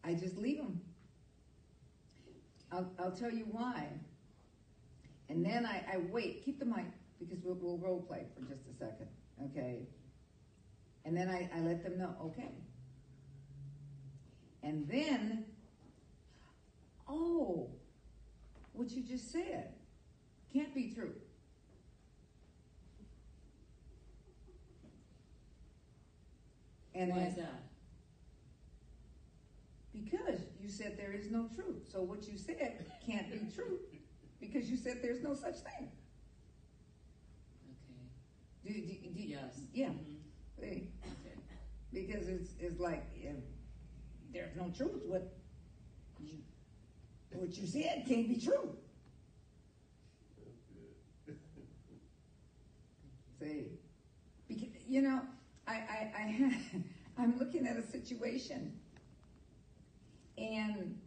I just leave them. I'll, I'll tell you why. And then I, I wait. Keep the mic because we'll, we'll role play for just a second. Okay. And then I, I let them know, okay. And then, oh, what you just said can't be true. And Why then, is that? Because you said there is no truth. So what you said can't be true because you said there's no such thing. Okay. Do, do, do, Yes. Yeah. Mhm. Okay. Because it's, it's like if there's no truth. What you, what you said can't be true. See? Because, you know, I, I, I I'm looking at a situation and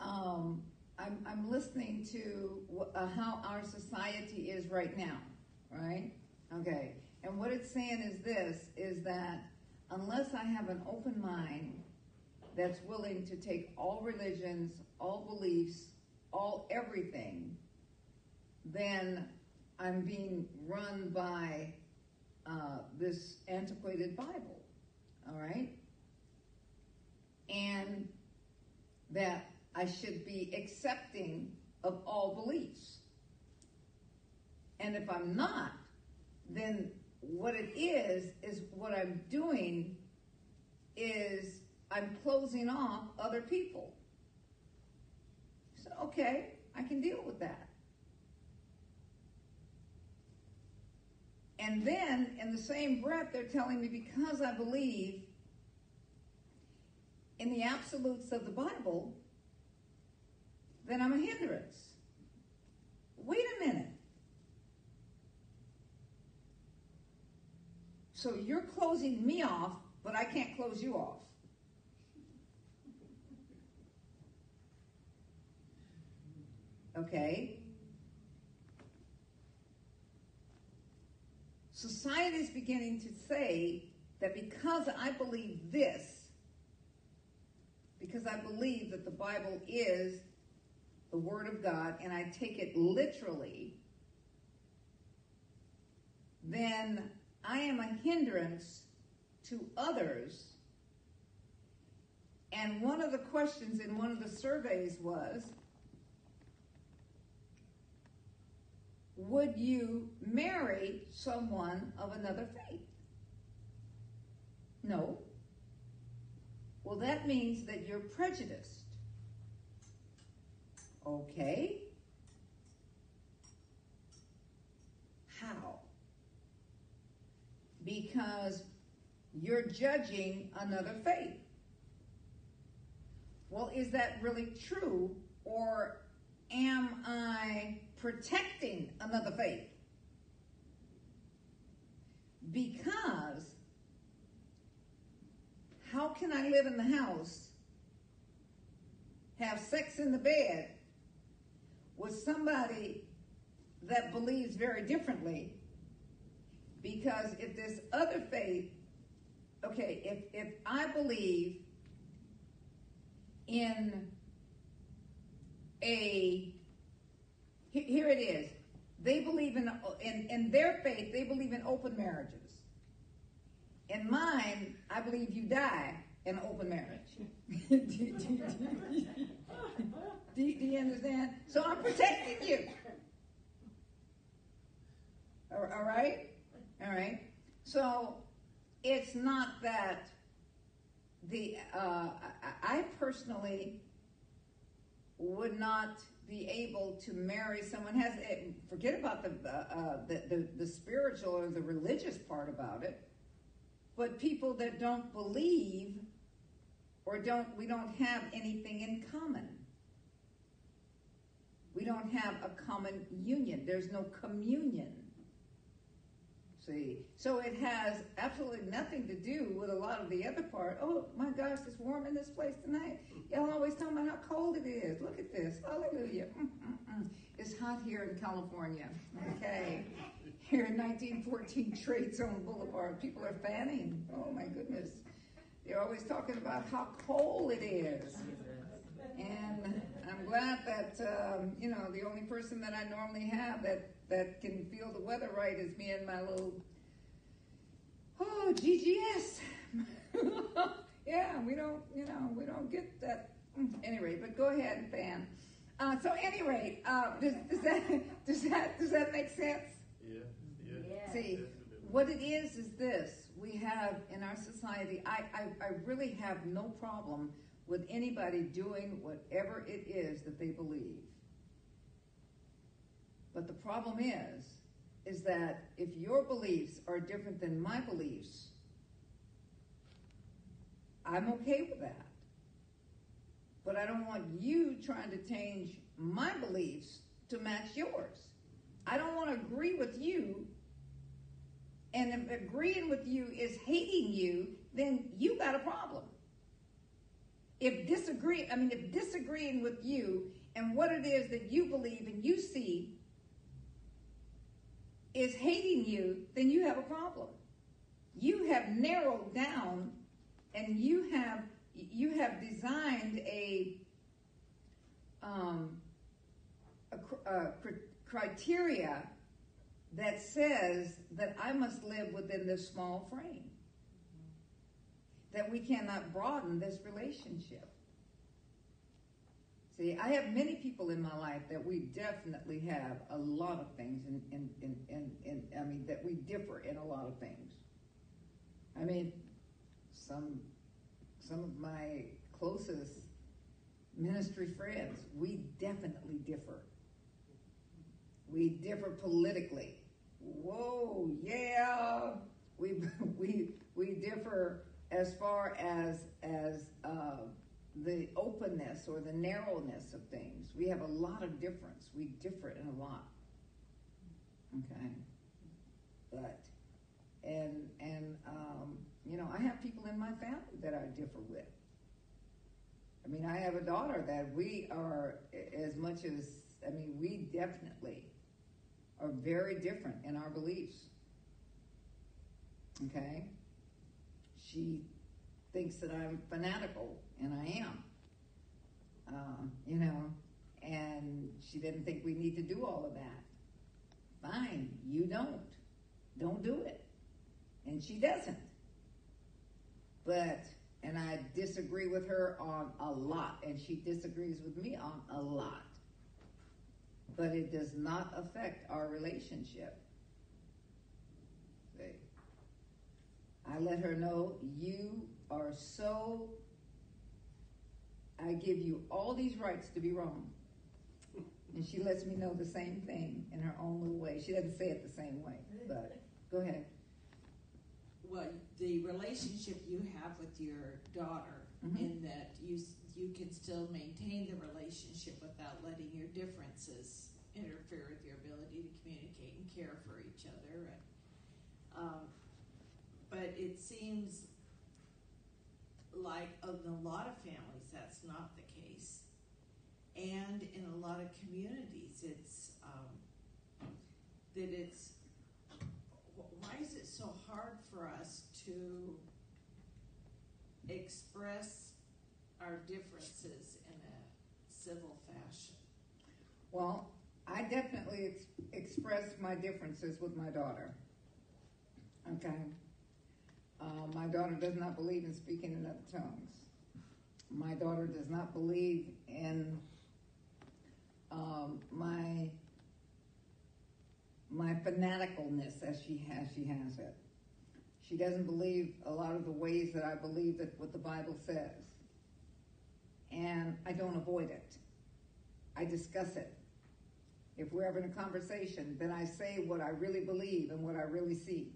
um, I'm, I'm listening to wh- uh, how our society is right now, right? Okay. And what it's saying is this, is that unless I have an open mind that's willing to take all religions, all beliefs, all everything, then I'm being run by uh, this antiquated Bible, all right? And that I should be accepting of all beliefs. And if I'm not, then what it is, is what I'm doing is I'm closing off other people. So, okay, I can deal with that. And then, in the same breath, they're telling me because I believe in the absolutes of the Bible, then I'm a hindrance. Wait a minute. So you're closing me off, but I can't close you off. Okay? Society is beginning to say that because I believe this, because I believe that the Bible is the Word of God and I take it literally, then I am a hindrance to others. And one of the questions in one of the surveys was Would you marry someone of another faith? No. Well, that means that you're prejudiced. Okay. How? Because you're judging another faith. Well, is that really true? Or am I protecting another faith? Because how can I live in the house, have sex in the bed with somebody that believes very differently? Because if this other faith, okay, if, if I believe in a, here it is, they believe in, in, in their faith, they believe in open marriages. In mine, I believe you die in an open marriage. do, do- do- do- you understand? So I'm protecting you. All all right? All right? So it's not that the, uh, I, I personally would not be able to marry someone has eh, forget about the, uh, the, the the spiritual or the religious part about it. But people that don't believe or don't we don't have anything in common. We don't have a common union. There's no communion see so it has absolutely nothing to do with a lot of the other part oh my gosh it's warm in this place tonight y'all always talking about how cold it is look at this hallelujah Mm-mm-mm. it's hot here in california okay here in 1914 Trade Zone Boulevard. People are fanning. Oh my goodness. They're always talking about how cold it is. And I'm glad that, um, you know, the only person that I normally have that, that can feel the weather right is me and my little, oh, GGS. yeah, we don't, you know, we don't get that. Anyway, but go ahead and fan. Uh, so anyway, uh, does, does that does that does that make sense? Yeah, yeah. Yeah. See, what it is is this: we have in our society. I, I I really have no problem with anybody doing whatever it is that they believe. But the problem is, is that if your beliefs are different than my beliefs, I'm okay with that. But I don't want you trying to change my beliefs to match yours. I don't want to agree with you. And if agreeing with you is hating you, then you got a problem. If disagree, I mean, if disagreeing with you and what it is that you believe and you see is hating you, then you have a problem. You have narrowed down and you have you have designed a um, a, a cr- criteria that says that I must live within this small frame. That we cannot broaden this relationship. See, I have many people in my life that we definitely have a lot of things in, in, in, in, in I mean, that we differ in a lot of things. I mean, some, some of my closest ministry friends, we definitely differ. We differ politically. Whoa, yeah. We, we, we differ as far as, as, uh, the openness or the narrowness of things. We have a lot of difference. We differ in a lot. Okay. But, and, and, um, you know, I have people in my family that I differ with. I mean, I have a daughter that we are as much as, I mean, we definitely are very different in our beliefs. Okay? She thinks that I'm fanatical, and I am. Uh, you know, and she didn't think we need to do all of that. Fine, you don't. Don't do it. And she doesn't. But, and I disagree with her on a lot, and she disagrees with me on a lot. But it does not affect our relationship. I let her know you are so. I give you all these rights to be wrong. And she lets me know the same thing in her own little way. She doesn't say it the same way, but go ahead. Well, the relationship you have with your daughter, Mhm. in that you you can still maintain the relationship without letting your differences interfere with your ability to communicate and care for each other. And, um, but it seems like in a lot of families that's not the case, and in a lot of communities, it's um, that it's why is it so hard for us to express our differences in a civil fashion? Well, I definitely ex- express my differences with my daughter. Okay? Uh, my daughter does not believe in speaking in other tongues. My daughter does not believe in um, my my fanaticalness as she has she has it. She doesn't believe a lot of the ways that I believe that what the Bible says. And I don't avoid it. I discuss it. If we're having a conversation, then I say what I really believe and what I really see.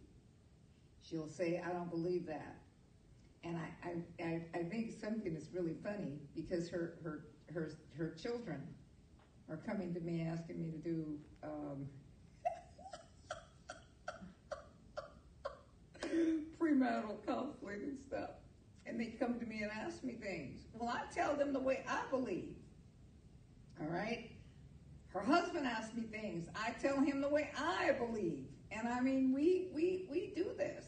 She'll say, I don't believe that. And I, I, I, think something is really funny because her, her, her, her children are coming to me asking me to do um, premarital counseling and stuff. And they come to me and ask me things. Well, I tell them the way I believe. All right? Her husband asks me things. I tell him the way I believe. And I mean, we we we do this.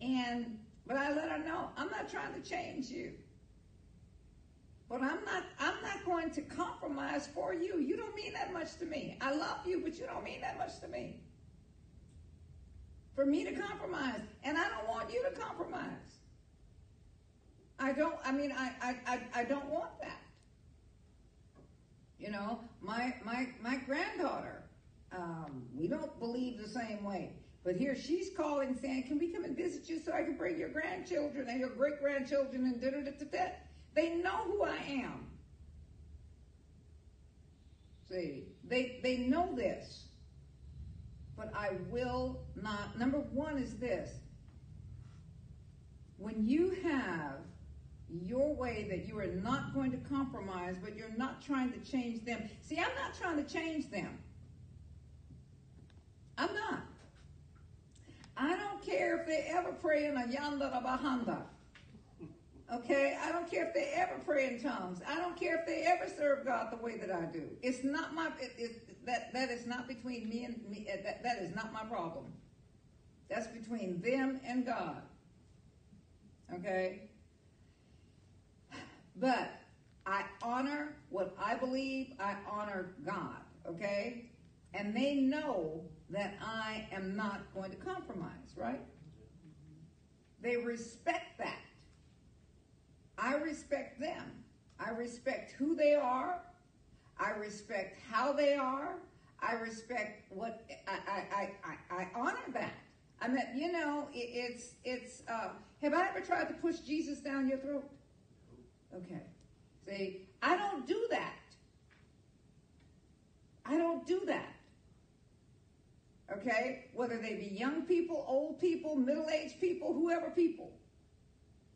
And but I let her know, I'm not trying to change you. But I'm not I'm not going to compromise for you. You don't mean that much to me. I love you, but you don't mean that much to me. For me to compromise. And I don't want you to compromise. I don't I mean I I, I, I don't want that. You know, my my my granddaughter, um, we don't believe the same way. But here she's calling saying, "Can we come and visit you so I can bring your grandchildren and your great grandchildren and da da da da da." They know who I am. See, they they know this. But I will not. Number one is this: when you have your way that you are not going to compromise, but you're not trying to change them. See, I'm not trying to change them. I'm not. I don't care if they ever pray in a yanda bahanda. Okay? I don't care if they ever pray in tongues. I don't care if they ever serve God the way that I do. It's not my it, it, that that is not between me and me. uh, That that is not my problem. That's between them and God. Okay? But I honor what I believe, I honor God, okay? And they know that I am not going to compromise, right? They respect that. I respect them. I respect who they are. I respect how they are. I respect what I I, I, I, honor that. I mean, you know, it, it's it's. Uh, have I ever tried to push Jesus down your throat? Okay. See, I don't do that. I don't do that. Okay? Whether they be young people, old people, middle aged people, whoever people.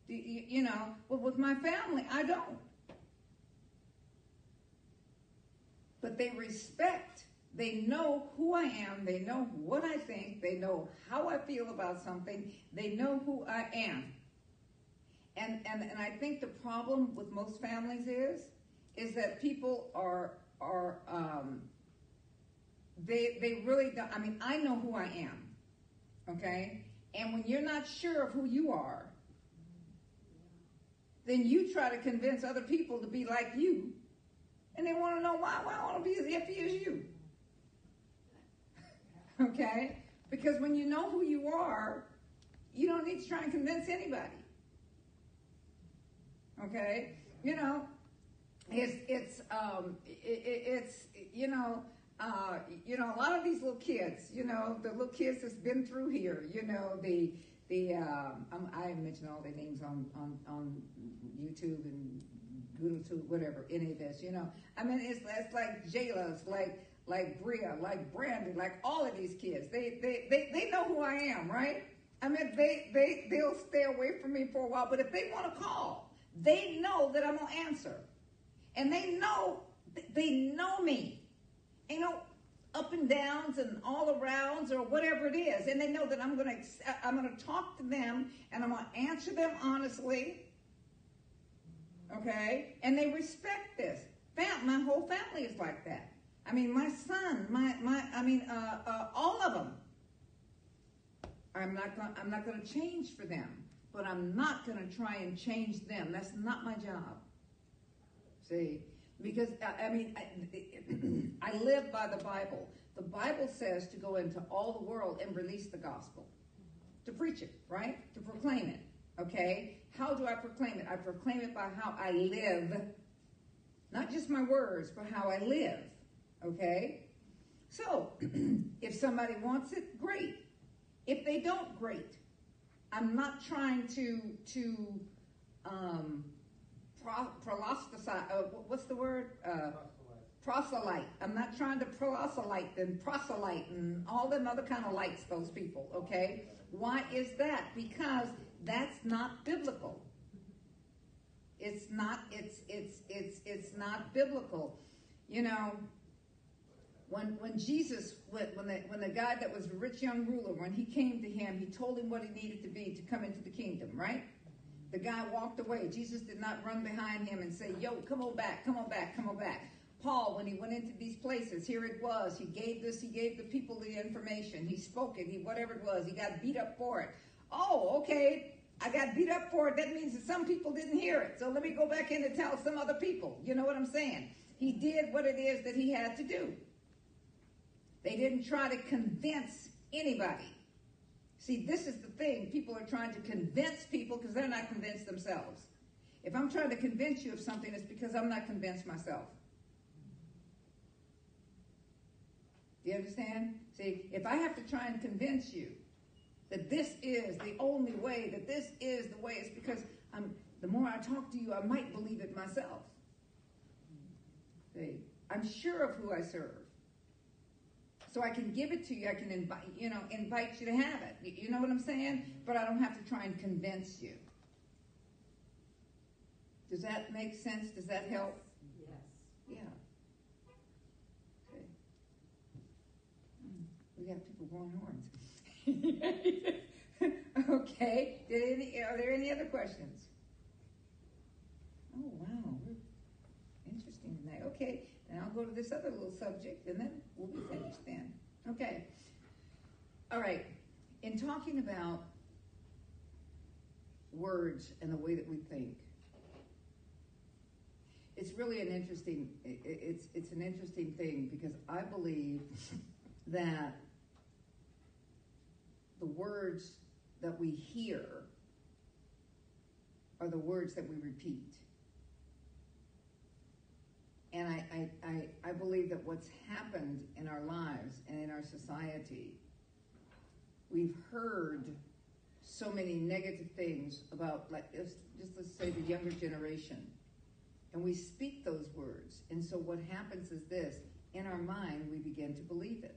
You, you know, but with my family, I don't. But they respect, they know who I am, they know what I think, they know how I feel about something, they know who I am. And, and, and I think the problem with most families is, is that people are, are, um, they, they really don't, I mean, I know who I am, okay? And when you're not sure of who you are, then you try to convince other people to be like you, and they want to know why, why I want to be as iffy as you. Okay? Because when you know who you are, you don't need to try and convince anybody. Okay? You know, it's, it's, um, it, it, it's, you know, uh, you know, a lot of these little kids, you know, the little kids that's been through here, you know, the, the, um, I mentioned all their names on, on, on YouTube and YouTube, whatever, any of this, you know. I mean, it's, it's like Jayla, like, like Bria, like Brandy, like all of these kids. They, they, they, they know who I am, right? I mean, they, they, they'll stay away from me for a while, but if they want to call, they know that I'm going to answer. And they know, they know me. You know, up and downs and all arounds or whatever it is. And they know that I'm going to, I'm going to talk to them and I'm going to answer them honestly. Okay? And they respect this. My whole family is like that. I mean, my son, my, my, I mean, uh, uh, all of them. I'm not going. I'm not going to change for them, but I'm not going to try and change them. That's not my job. See, because I, mean, I, I live by the Bible. The Bible says to go into all the world and release the gospel, to preach it, right? To proclaim it. Okay. How do I proclaim it? I proclaim it by how I live, not just my words, but how I live. Okay? So, if somebody wants it, great. If they don't, great. I'm not trying to to um, pro, proselyte. Uh, what's the word? Uh, proselyte. I'm not trying to proselyte and proselyte and all them other kind of lights. Those people. Okay? Why is that? Because that's not biblical. It's not. It's it's it's it's not biblical. You know, when when Jesus when the when the guy that was a rich young ruler when he came to him he told him what he needed to be to come into the kingdom right the guy walked away. Jesus did not run behind him and say yo come on back come on back come on back. Paul when he went into these places here it was. He gave this he gave the people the information. He spoke it he whatever it was. He got beat up for it. Oh okay. I got beat up for it. That means that some people didn't hear it. So let me go back in and tell some other people. You know what I'm saying? He did what it is that he had to do. They didn't try to convince anybody. See, this is the thing. People are trying to convince people because they're not convinced themselves. If I'm trying to convince you of something, it's because I'm not convinced myself. Do you understand? See, if I have to try and convince you that this is the only way, that this is the way, it's because I'm, the more I talk to you, I might believe it myself. See, I'm sure of who I serve. So I can give it to you. I can invite, you know, invite you to have it. You know what I'm saying? But I don't have to try and convince you. Does that make sense? Does that help? Yes. Yeah. Okay. Hmm, We got people blowing horns. okay. Did any? Are there any other questions? Oh wow, we're interesting tonight. Okay, then I'll go to this other little subject, and then finished. Then. Okay. All right. In talking about words and the way that we think, it's really an interesting it's it's an interesting thing because I believe that the words that we hear are the words that we repeat. And I, I, I, I believe that what's happened in our lives and in our society, we've heard so many negative things about, like, just let's say the younger generation. And we speak those words. And so what happens is this in our mind, we begin to believe it.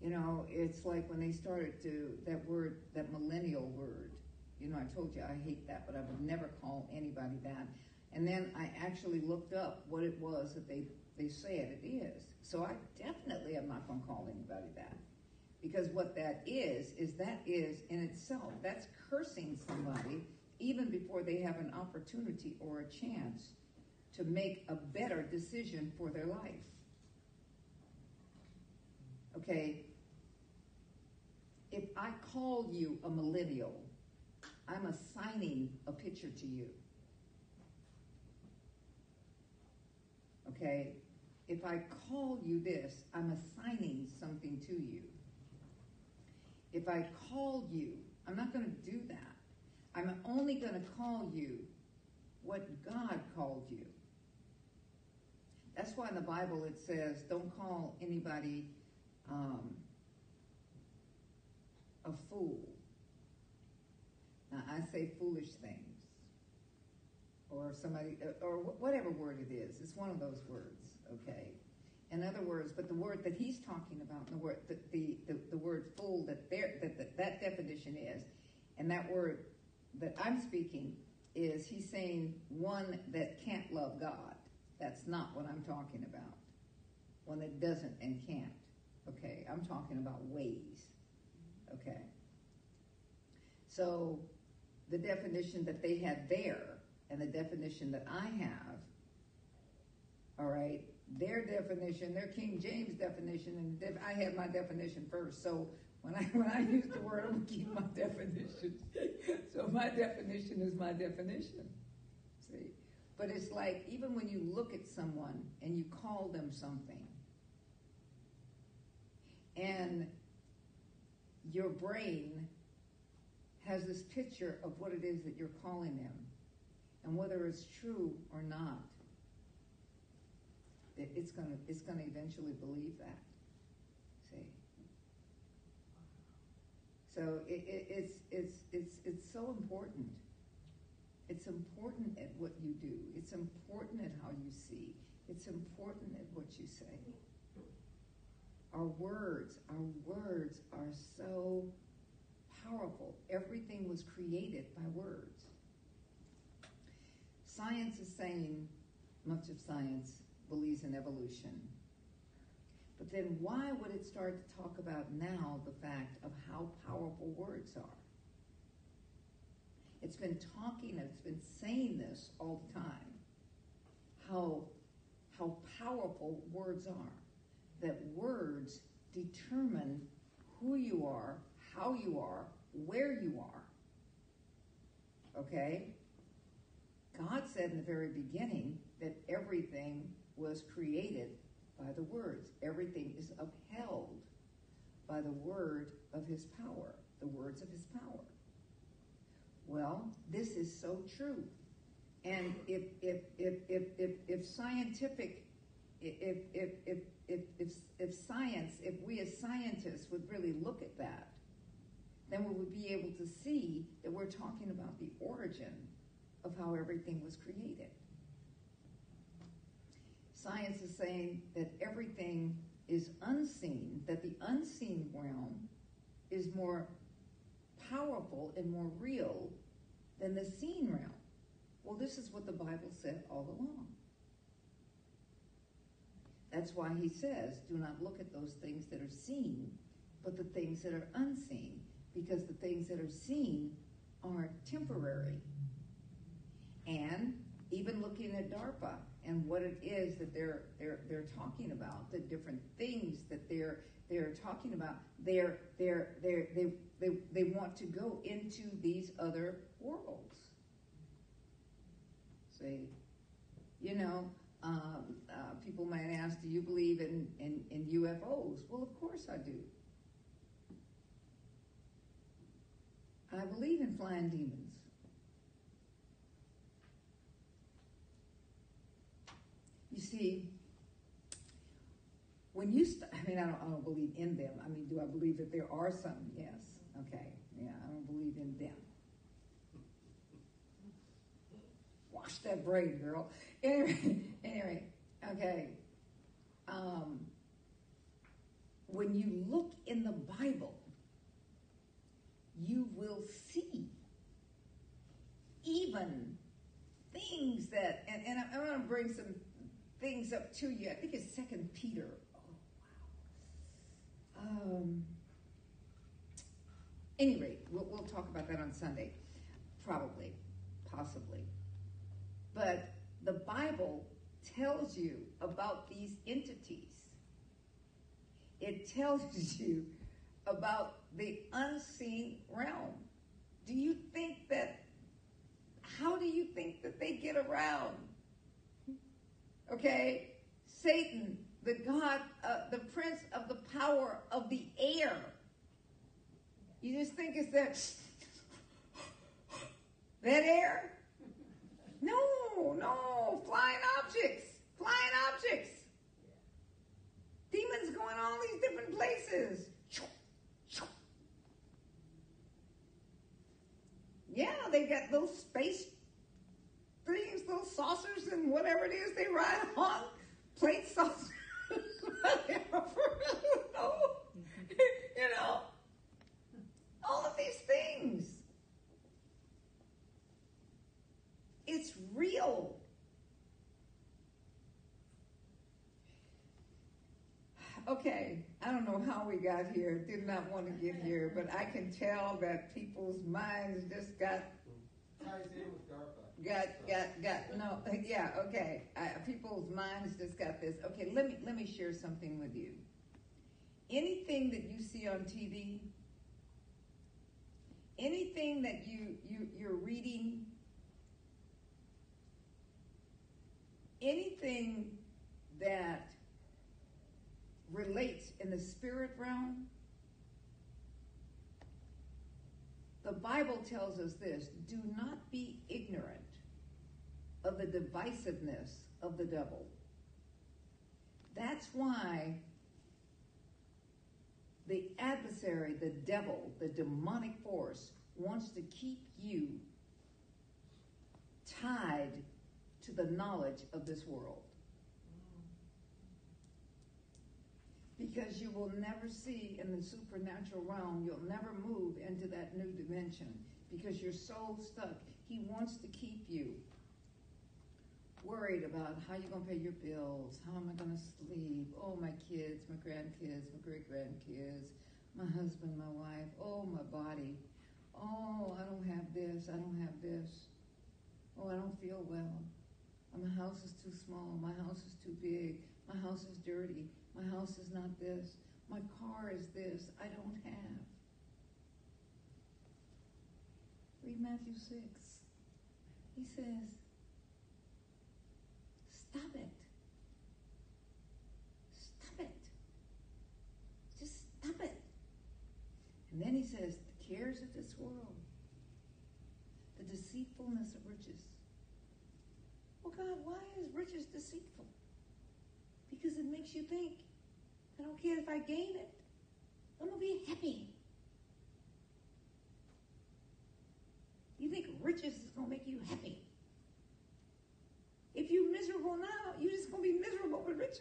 You know, it's like when they started to, that word, that millennial word. You know, I told you I hate that, but I would never call anybody that. And then I actually looked up what it was that they, they said it is. So I definitely am not going to call anybody that. Because what that is, is that is in itself, that's cursing somebody even before they have an opportunity or a chance to make a better decision for their life. Okay? If I call you a millennial, I'm assigning a picture to you. Okay? If I call you this, I'm assigning something to you. If I call you, I'm not going to do that. I'm only going to call you what God called you. That's why in the Bible it says, don't call anybody um, a fool. Now, I say foolish things. Or somebody, or whatever word it is. It's one of those words, okay? In other words, but the word that he's talking about, the word, the, the, the, the word fool that, there, that, that that definition is, and that word that I'm speaking is he's saying one that can't love God. That's not what I'm talking about. One that doesn't and can't. Okay, I'm talking about ways. Okay. So the definition that they had there and the definition that I have, all right, their definition, their King James definition, and def- I had my definition first. So when I when I use the word, I'm gonna keep my definition. so my definition is my definition. See, but it's like even when you look at someone and you call them something, and your brain has this picture of what it is that you're calling them, and whether it's true or not it's gonna it's gonna eventually believe that. See. So it, it, it's it's it's it's so important. It's important at what you do. It's important at how you see. It's important at what you say. Our words, our words are so powerful. Everything was created by words. Science is saying, much of science believes in evolution. But then why would it start to talk about now the fact of how powerful words are? It's been talking, it's been saying this all the time. How how powerful words are. That words determine who you are, how you are, where you are. Okay? God said in the very beginning that everything was created by the words. Everything is upheld by the word of his power, the words of his power. Well, this is so true. And if if if if if, if scientific if if, if if if if science, if we as scientists would really look at that, then we would be able to see that we're talking about the origin of how everything was created. Science is saying that everything is unseen, that the unseen realm is more powerful and more real than the seen realm. Well, this is what the Bible said all along. That's why he says, do not look at those things that are seen, but the things that are unseen, because the things that are seen are temporary. And even looking at DARPA and what it is that they're they're they're talking about, the different things that they're they're talking about, they're they're they're they they, they want to go into these other worlds. Say, you know, um, uh, people might ask, do you believe in, in, in UFOs? Well, of course I do. I believe in flying demons. See, when you, st- I mean, I don't, I don't believe in them. I mean, do I believe that there are some? Yes. Okay. Yeah, I don't believe in them. Wash that brain, girl. Anyway, anyway, okay. Um, when you look in the Bible, you will see even things that, and, and I'm going to bring some things up to you. I think it's Second Peter. Oh wow. Um. Any rate, we'll, we'll talk about that on Sunday, probably, possibly. But the Bible tells you about these entities. It tells you about the unseen realm. Do you think that? How do you think that they get around? Okay, Satan, the God, uh, the prince of the power of the air. You just think it's that that air? No, no, flying objects, flying objects. Demons going all these different places. Yeah, they got those space things, those saucers, and whatever it is they ride on. Plate saucers. You know, all of these things. It's real. Okay, I don't know how we got here. Did not want to get here, but I can tell that people's minds just got Ties in with DARPA. Got got got no yeah okay. I, people's minds just got this. Okay let me let me share something with you. Anything that you see on tv anything that you you you're reading anything that relates in the spirit realm the bible tells us this do not be ignorant of the divisiveness of the devil. That's why the adversary the devil the demonic force wants to keep you tied to the knowledge of this world. Because you will never see in the supernatural realm you'll never move into that new dimension. Because you're so stuck he wants to keep you worried about how you're going to pay your bills how am i going to sleep oh my kids my grandkids my great grandkids my husband my wife oh my body oh i don't have this i don't have this oh i don't feel well oh, my house is too small my house is too big my house is dirty my house is not this. My car is this. I don't have. Read Matthew 6. He says, Stop it. Stop it. Just stop it. And then he says, The cares of this world, the deceitfulness of riches. Well, God, why is riches deceitful? Because it makes you think, I don't care if I gain it, I'm going to be happy. You think riches is going to make you happy. Miserable now, you're just going to be miserable with riches.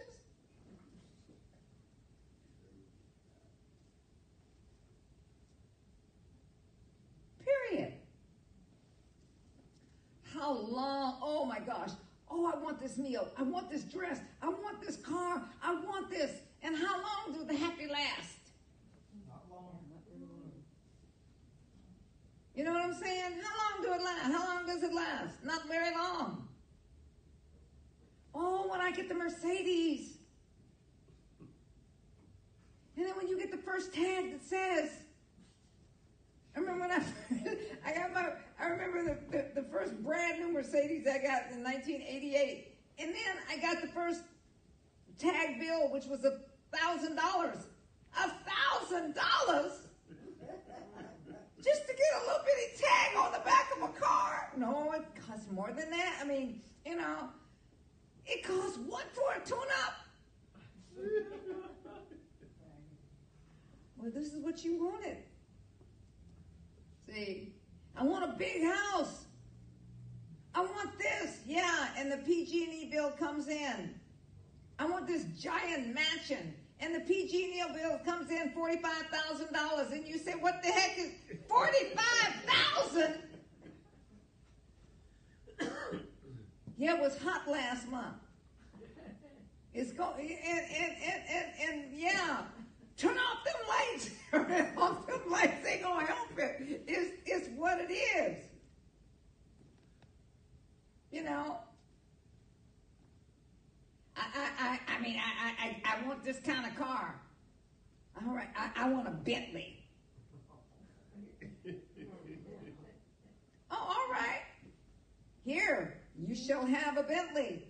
Period. How long? Oh my gosh. Oh, I want this meal. I want this dress. I want this car. I want this. And how long do the happy last? Not long. You know what I'm saying? How long do it last? How long does it last? Not very long. Oh, when I get the Mercedes. And then when you get the first tag that says, I remember when I, I got my, I remember the, the, the first brand new Mercedes I got in 1988. And then I got the first tag bill, which was a thousand dollars. A thousand dollars? Just to get a little bitty tag on the back of a car? No, it costs more than that. I mean, you know, it costs what for a tune-up? well, this is what you wanted. See, I want a big house. I want this. Yeah, and the PG&E bill comes in. I want this giant mansion. And the PG&E bill comes in $45,000. And you say, what the heck is $45,000? it was hot last month. It's going and, and, and, and, and yeah, turn off them lights. turn off them lights ain't gonna help it. It's, it's what it is. You know, I, I, I, I mean, I, I, I want this kind of car. All right, I, I want a Bentley. oh, all right. Here, you shall have a Bentley.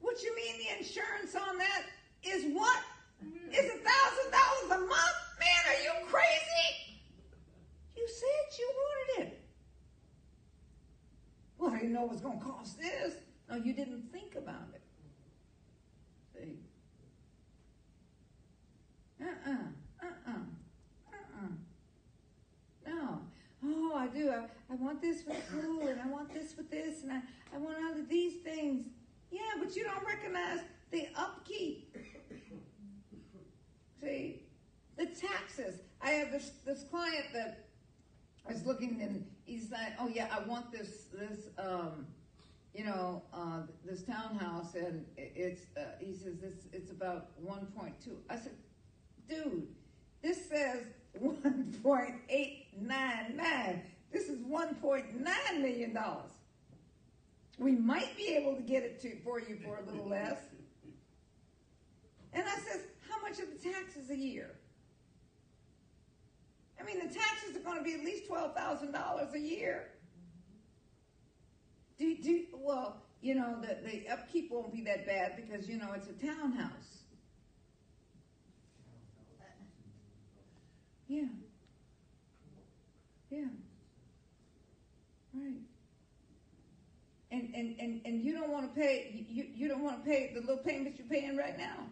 What you mean the insurance on that is what? Is a thousand dollars a month? Man, are you crazy? You said you wanted it. Well, I didn't know it was gonna cost this. No, you didn't think about it. See? Uh-uh. Uh-uh. Uh-uh. No. Oh, I do. I, I want this with the and I want this with this, and I, I want all of these things. Yeah, but you don't recognize the upkeep. See, the taxes. I have this this client that is looking and he's like, oh yeah, I want this this um, you know uh, this townhouse and it's uh, he says this it's about 1.2. I said, dude, this says 1.899. This is 1.9 million dollars. We might be able to get it to for you for a little less. And I says, how much of the taxes a year? I mean, the taxes are going to be at least twelve thousand dollars a year. Do, do well, you know, the, the upkeep won't be that bad because you know it's a townhouse. Yeah. Yeah. And and and, and you don't want to pay you, you don't want to pay the little payments you're paying right now.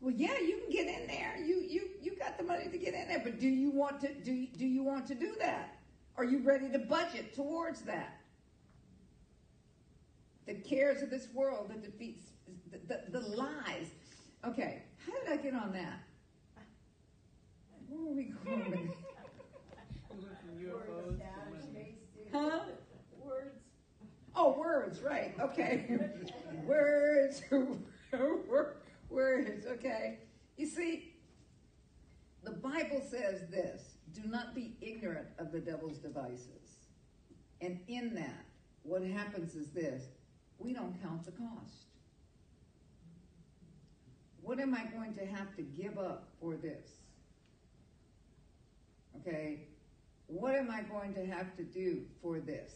Well, yeah, you can get in there. You you you got the money to get in there, but do you want to do do you want to do that? Are you ready to budget towards that? The cares of this world that defeats the, the, the lies. Okay, how did I get on that? Where were we going? with it? UFOs. Huh? Words. Oh, words, right? Okay, words, words. Okay. You see, the Bible says this: "Do not be ignorant of the devil's devices." And in that, what happens is this: we don't count the cost. What am I going to have to give up for this? Okay. What am I going to have to do for this?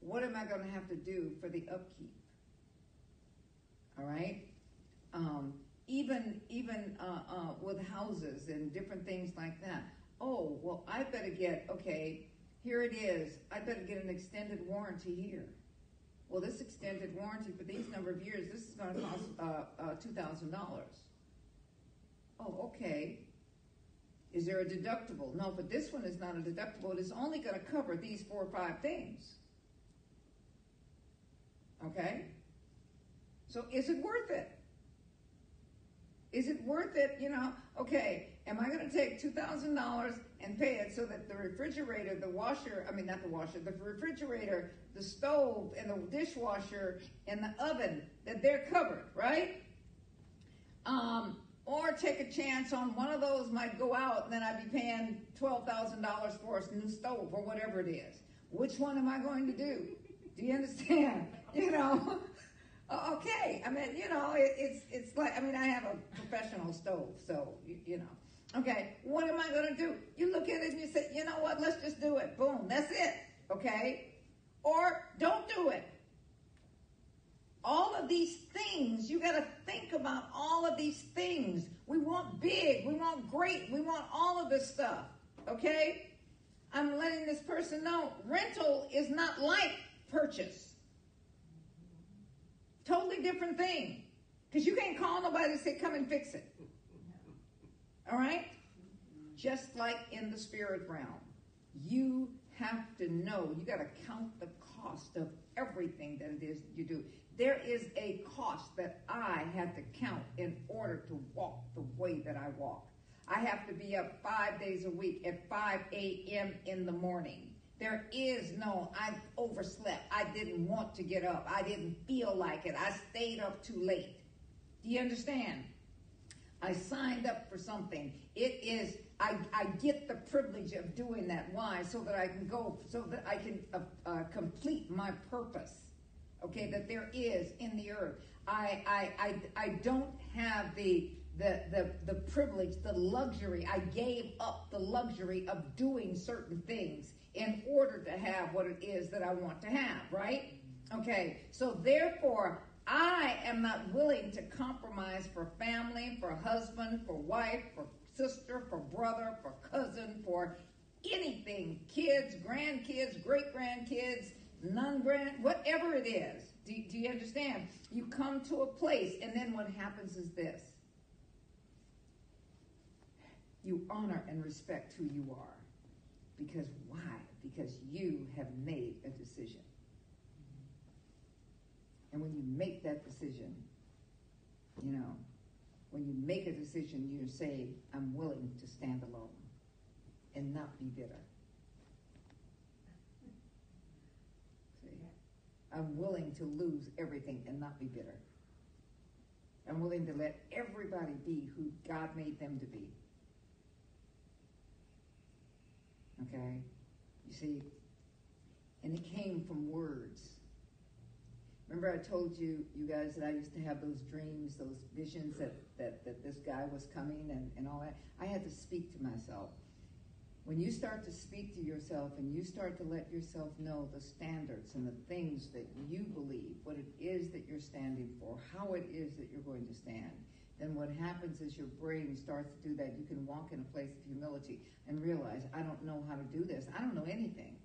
What am I going to have to do for the upkeep? All right. Um, even even uh, uh, with houses and different things like that. Oh well, I better get okay. Here it is. I better get an extended warranty here. Well, this extended warranty for these number of years, this is going to cost uh, uh, two thousand dollars. Oh, okay. Is there a deductible? No, but this one is not a deductible. It is only going to cover these four or five things. Okay? So is it worth it? Is it worth it? You know, okay, am I going to take $2,000 and pay it so that the refrigerator, the washer, I mean, not the washer, the refrigerator, the stove, and the dishwasher, and the oven, that they're covered, right? Um, or take a chance on one of those might go out and then I'd be paying $12,000 for a new stove or whatever it is. Which one am I going to do? Do you understand? You know? Okay. I mean, you know, it, it's, it's like, I mean, I have a professional stove, so, you, you know. Okay, what am I going to do? You look at it and you say, you know what, let's just do it. Boom, that's it. Okay? Or don't do it. All of these things, you got to think about all of these things. We want big, we want great, we want all of this stuff. Okay? I'm letting this person know rental is not like purchase. Totally different thing. Because you can't call nobody and say, come and fix it. All right? Just like in the spirit realm, you have to know, you got to count the cost of everything that it is you do. There is a cost that I had to count in order to walk the way that I walk. I have to be up five days a week at 5 a.m. in the morning. There is no, I overslept. I didn't want to get up. I didn't feel like it. I stayed up too late. Do you understand? I signed up for something. It is, I, I get the privilege of doing that. Why? So that I can go, so that I can uh, uh, complete my purpose. Okay, that there is in the earth. I, I, I, I don't have the, the, the, the privilege, the luxury. I gave up the luxury of doing certain things in order to have what it is that I want to have, right? Okay, so therefore, I am not willing to compromise for family, for husband, for wife, for sister, for brother, for cousin, for anything kids, grandkids, great grandkids, non grand, whatever it is. Do, do you understand? You come to a place, and then what happens is this you honor and respect who you are. Because why? Because you have made a decision. And when you make that decision, you know, when you make a decision, you say, I'm willing to stand alone and not be bitter. See? I'm willing to lose everything and not be bitter. I'm willing to let everybody be who God made them to be. Okay? You see, and it came from words. Remember I told you, you guys, that I used to have those dreams, those visions that, that, that this guy was coming and, and all that? I had to speak to myself. When you start to speak to yourself and you start to let yourself know the standards and the things that you believe, what it is that you're standing for, how it is that you're going to stand, then what happens is your brain starts to do that. You can walk in a place of humility and realize, I don't know how to do this. I don't know anything.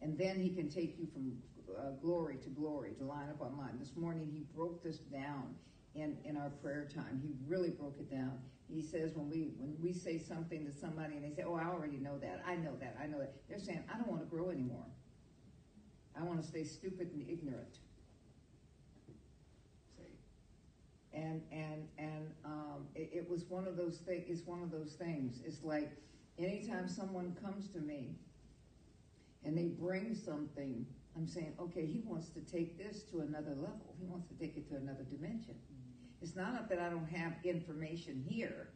And then he can take you from uh, glory to glory, to line upon line. This morning he broke this down in, in our prayer time. He really broke it down. He says when we when we say something to somebody and they say, "Oh, I already know that. I know that. I know that." They're saying, "I don't want to grow anymore. I want to stay stupid and ignorant." See, and and and um, it, it was one of those things. It's one of those things. It's like anytime someone comes to me and they bring something I'm saying, okay, he wants to take this to another level. He wants to take it to another dimension. It's not that I don't have information here,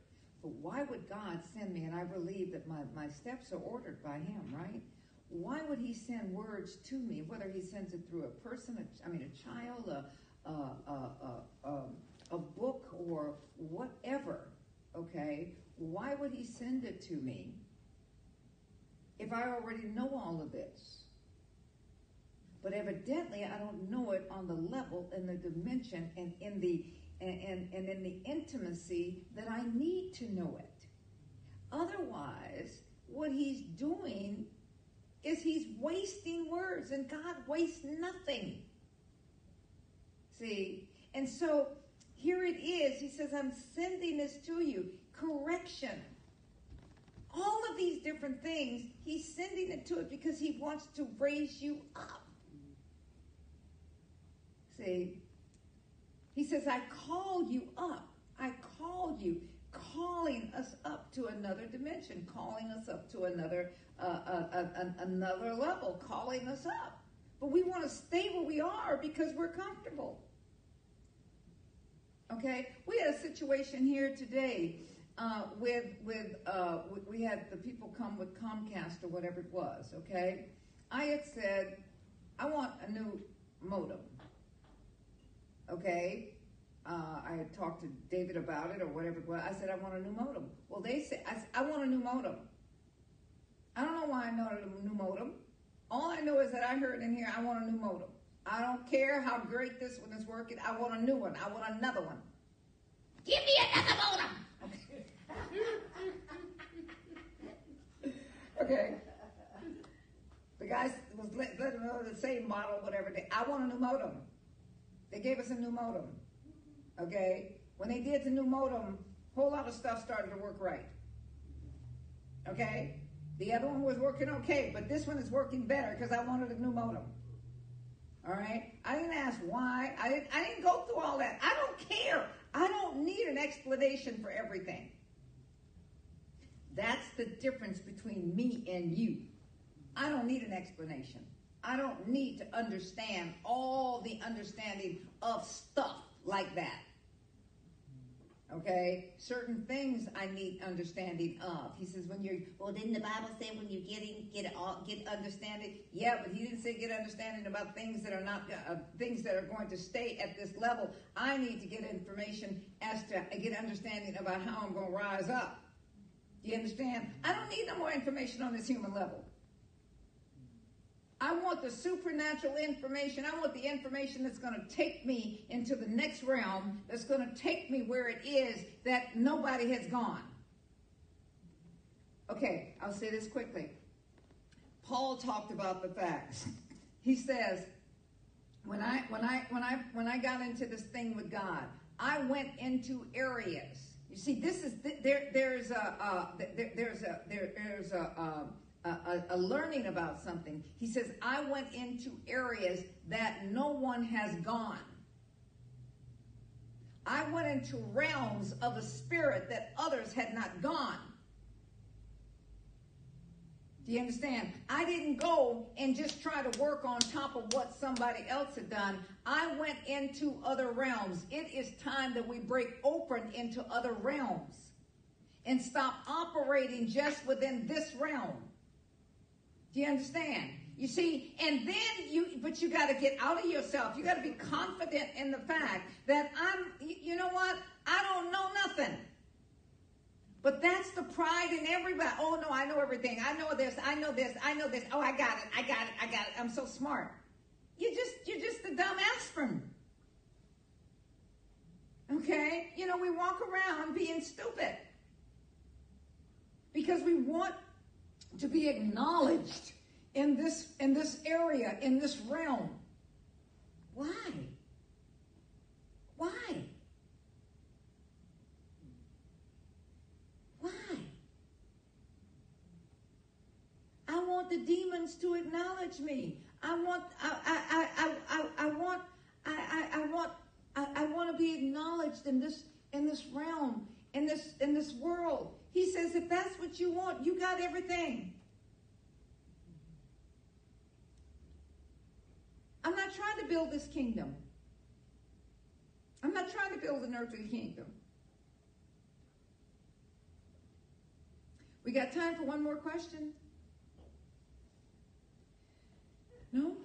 but why would God send me? And I believe that my, my steps are ordered by him, right? Why would he send words to me, whether he sends it through a person, a, I mean, a child, a, a, a, a, a book, or whatever, okay? Why would he send it to me if I already know all of this? But evidently, I don't know it on the level and the dimension and in the and, and, in the intimacy that I need to know it. Otherwise, what he's doing is he's wasting words, and God wastes nothing. See? And so here it is. He says, I'm sending this to you. Correction. All of these different things, he's sending it to it because he wants to raise you up. See? He says, I called you up. I called you, calling us up to another dimension, calling us up to another uh, uh, uh, another level, calling us up. But we want to stay where we are because we're comfortable. Okay, we had a situation here today uh, with with uh, we had the people come with Comcast or whatever it was. Okay, I had said I want a new modem okay? Uh, I talked to David about it or whatever. Well, I said, I want a new modem. Well, they said, I, said, I want a new modem. I don't know why I know a new modem. All I know is that I heard in here, I want a new modem. I don't care how great this one is working. I want a new one. I want another one. Give me another modem. Okay. The guy was let, let know the same model, whatever. I want a new modem. They gave us a new modem. Okay? When they did the new modem, a whole lot of stuff started to work right. Okay? The other one was working okay, but this one is working better because I wanted a new modem. All right? I didn't ask why. I didn't, I didn't go through all that. I don't care. I don't need an explanation for everything. That's the difference between me and you. I don't need an explanation. I don't need to understand all the understanding of stuff like that. Okay? Certain things I need understanding of. He says when you're well didn't the Bible say when you're getting get all get understanding? Yeah, but he didn't say get understanding about things that are not uh, things that are going to stay at this level. I need to get information as to get understanding about how I'm going to rise up. You understand? I don't need no more information on this human level. I want the supernatural information. I want the information that's going to take me into the next realm, that's going to take me where it is that nobody has gone. Okay, I'll say this quickly. Paul talked about the facts. He says, when I when I when I when I got into this thing with God, I went into areas. You see, this is there. There's a uh, there, there's a there, there's a, um, a, a, a learning about something. He says, I went into areas that no one has gone. I went into realms of the spirit that others had not gone. Do you understand? I didn't go and just try to work on top of what somebody else had done. I went into other realms. It is time that we break open into other realms and stop operating just within this realm. Do you understand? You see, and then you, but you got to get out of yourself. You got to be confident in the fact that I'm, you know what? I don't know nothing. But that's the pride in everybody. Oh no, I know everything. I know this. I know this. I know this. Oh, I got it. I got it. I got it. I'm so smart. You just, you're just a dumb aspirin. Okay? You know, we walk around being stupid because we want to be acknowledged in this in this area in this realm. Why? Why? Why? I want the demons to acknowledge me. I want i i i i, I want I, I, I want I, I want to be acknowledged in this in this realm in this in this world he says, if that's what you want, you got everything. I'm not trying to build this kingdom. I'm not trying to build an earthly kingdom. We got time for one more question? No?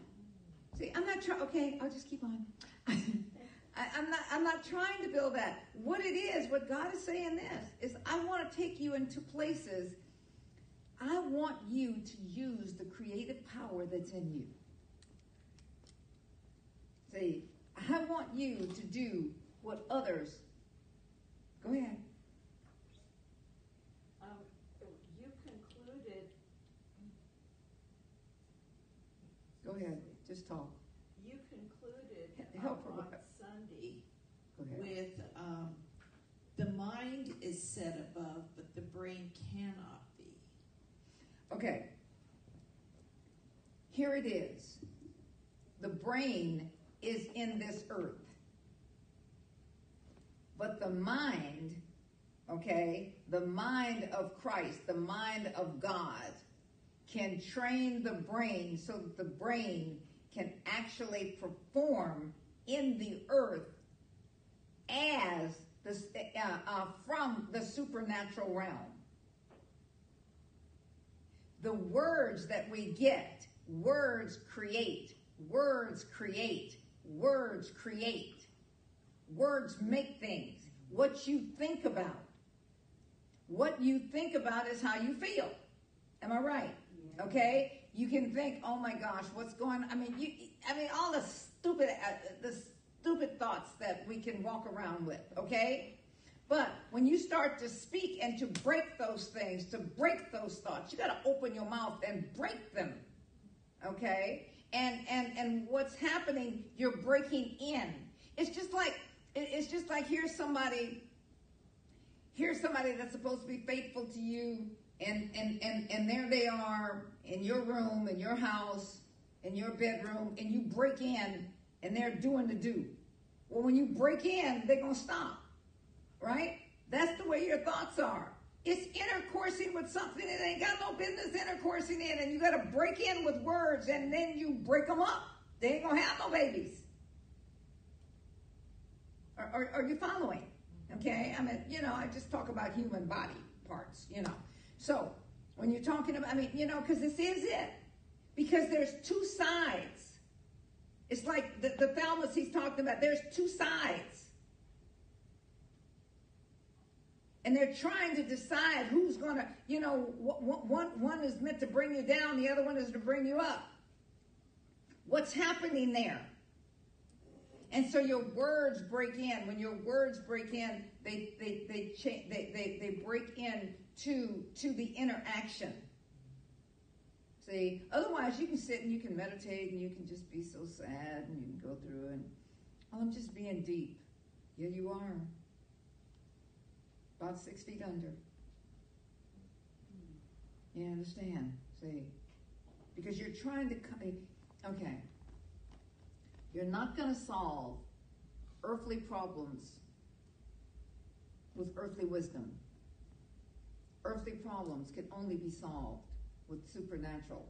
See, I'm not trying. Okay, I'll just keep on. I, am not I'm not trying to build that. What it is, what God is saying this, is I want to take you into places. I want you to use the creative power that's in you. See, I want you to do what others. Go ahead. Um, you concluded. Go ahead. Just talk. You concluded Help her on with- Sunday Go ahead. with um, the mind is set above, but the brain cannot be. Okay. Here it is. The brain is in this earth. But the mind, okay, the mind of Christ, the mind of God, can train the brain so that the brain can actually perform in the earth as uh, uh, from the supernatural realm the words that we get, words create, words create, words create. Words make things. What you think about. What you think about is how you feel. Am I right? Okay? You can think, oh my gosh, what's going on? I mean, you, I mean, all the stupid, uh, the stupid thoughts that we can walk around with, okay? But when you start to speak and to break those things, to break those thoughts, you got to open your mouth and break them. okay? And and and what's happening? You're breaking in. It's just like it's just like here's somebody. Here's somebody that's supposed to be faithful to you, and and and and there they are in your room, in your house, in your bedroom, and you break in, and they're doing the do. Well, when you break in, they're gonna stop, right? That's the way your thoughts are. It's intercoursing with something that ain't got no business intercoursing in, and you got to break in with words, and then you break them up. They ain't gonna have no babies. Are, are, are you following? Okay, I mean, you know, I just talk about human body parts, you know. So when you're talking about, I mean, you know, because this is it. Because there's two sides. It's like the, the thalamus he's talking about. There's two sides. And they're trying to decide who's going to, you know, one, one is meant to bring you down, the other one is to bring you up. What's happening there? And so your words break in. When your words break in, they they they cha- they, they, they break in to to the interaction. See, otherwise you can sit and you can meditate and you can just be so sad and you can go through and oh, I'm just being deep. Yeah, you are. About six feet under. You understand? See, because you're trying to. Okay. You're not going to solve earthly problems with earthly wisdom. Earthly problems can only be solved with supernatural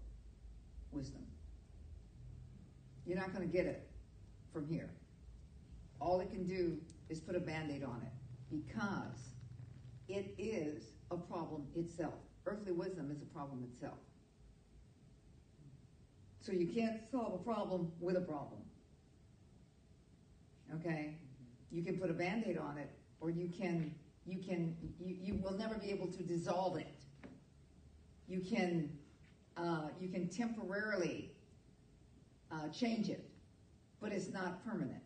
wisdom. You're not going to get it from here. All it can do is put a band aid on it because it is a problem itself. Earthly wisdom is a problem itself. So you can't solve a problem with a problem. Okay? You can put a band-aid on it, or you can you can you, you will never be able to dissolve it. You can uh, you can temporarily uh, change it, but it's not permanent.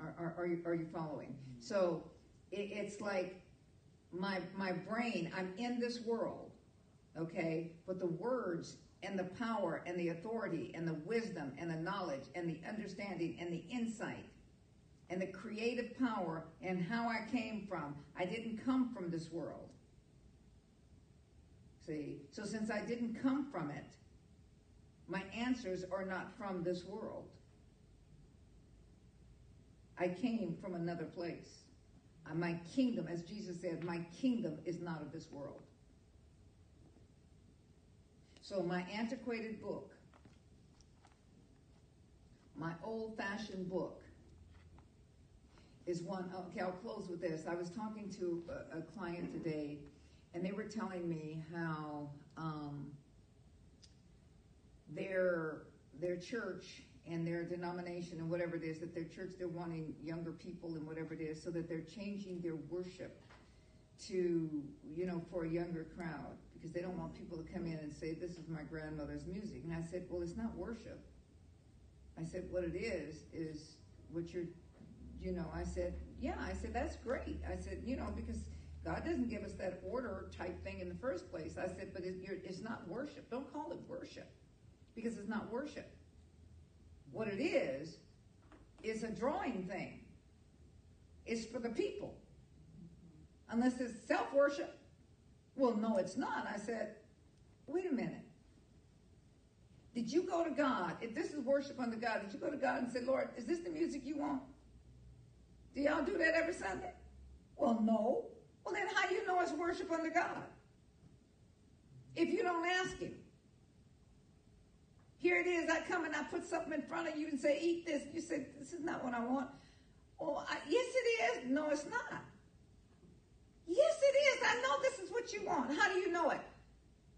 Are, are, are, you, are you following? So it, it's like my my brain. I'm in this world, okay, but the words and the power and the authority and the wisdom and the knowledge and the understanding and the insight and the creative power and how I came from. I didn't come from this world. See? So since I didn't come from it, my answers are not from this world. I came from another place. Uh, My kingdom, as Jesus said, my kingdom is not of this world. So my antiquated book, my old-fashioned book, is one. Okay, I'll close with this. I was talking to a, a client today, and they were telling me how um, their their church and their denomination and whatever it is that their church they're wanting younger people and whatever it is, so that they're changing their worship to you know for a younger crowd because they don't want people to come in and say this is my grandmother's music. And I said, well, it's not worship. I said, what it is is what you're you know, I said, yeah, I said, that's great. I said, you know, because God doesn't give us that order type thing in the first place. I said, but it's not worship. Don't call it worship because it's not worship. What it is, is a drawing thing. It's for the people. Unless it's self worship. Well, no, it's not. I said, wait a minute. Did you go to God? If this is worship unto God, did you go to God and say, Lord, is this the music you want? Do y'all do that every Sunday? Well, no. Well, then how you know it's worship unto God? If you don't ask Him. Here it is. I come and I put something in front of you and say, eat this. You say, this is not what I want. Oh, I, yes, it is. No, it's not. Yes, it is. I know this is what you want. How do you know it?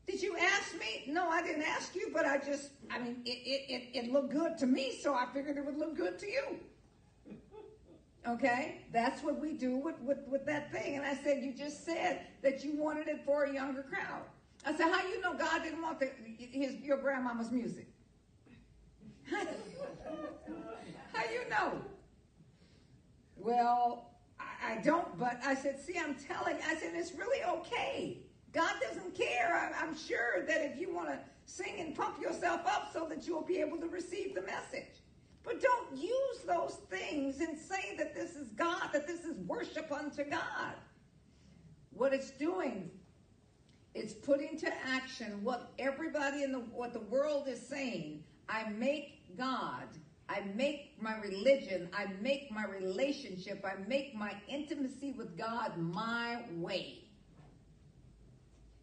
Did you ask me? No, I didn't ask you, but I just, I mean, it, it, it, it looked good to me, so I figured it would look good to you. Okay? That's what we do with, with, with that thing. And I said, You just said that you wanted it for a younger crowd. I said, How you know God didn't want the, his, your grandmama's music? How you know? Well, I, I don't, but I said, See, I'm telling, I said, It's really okay. God doesn't care. I, I'm sure that if you want to sing and pump yourself up so that you'll be able to receive the message. But don't use those things and say that this is God, that this is worship unto God. What it's doing, it's putting to action what everybody in the what the world is saying. I make God, I make my religion, I make my relationship, I make my intimacy with God my way.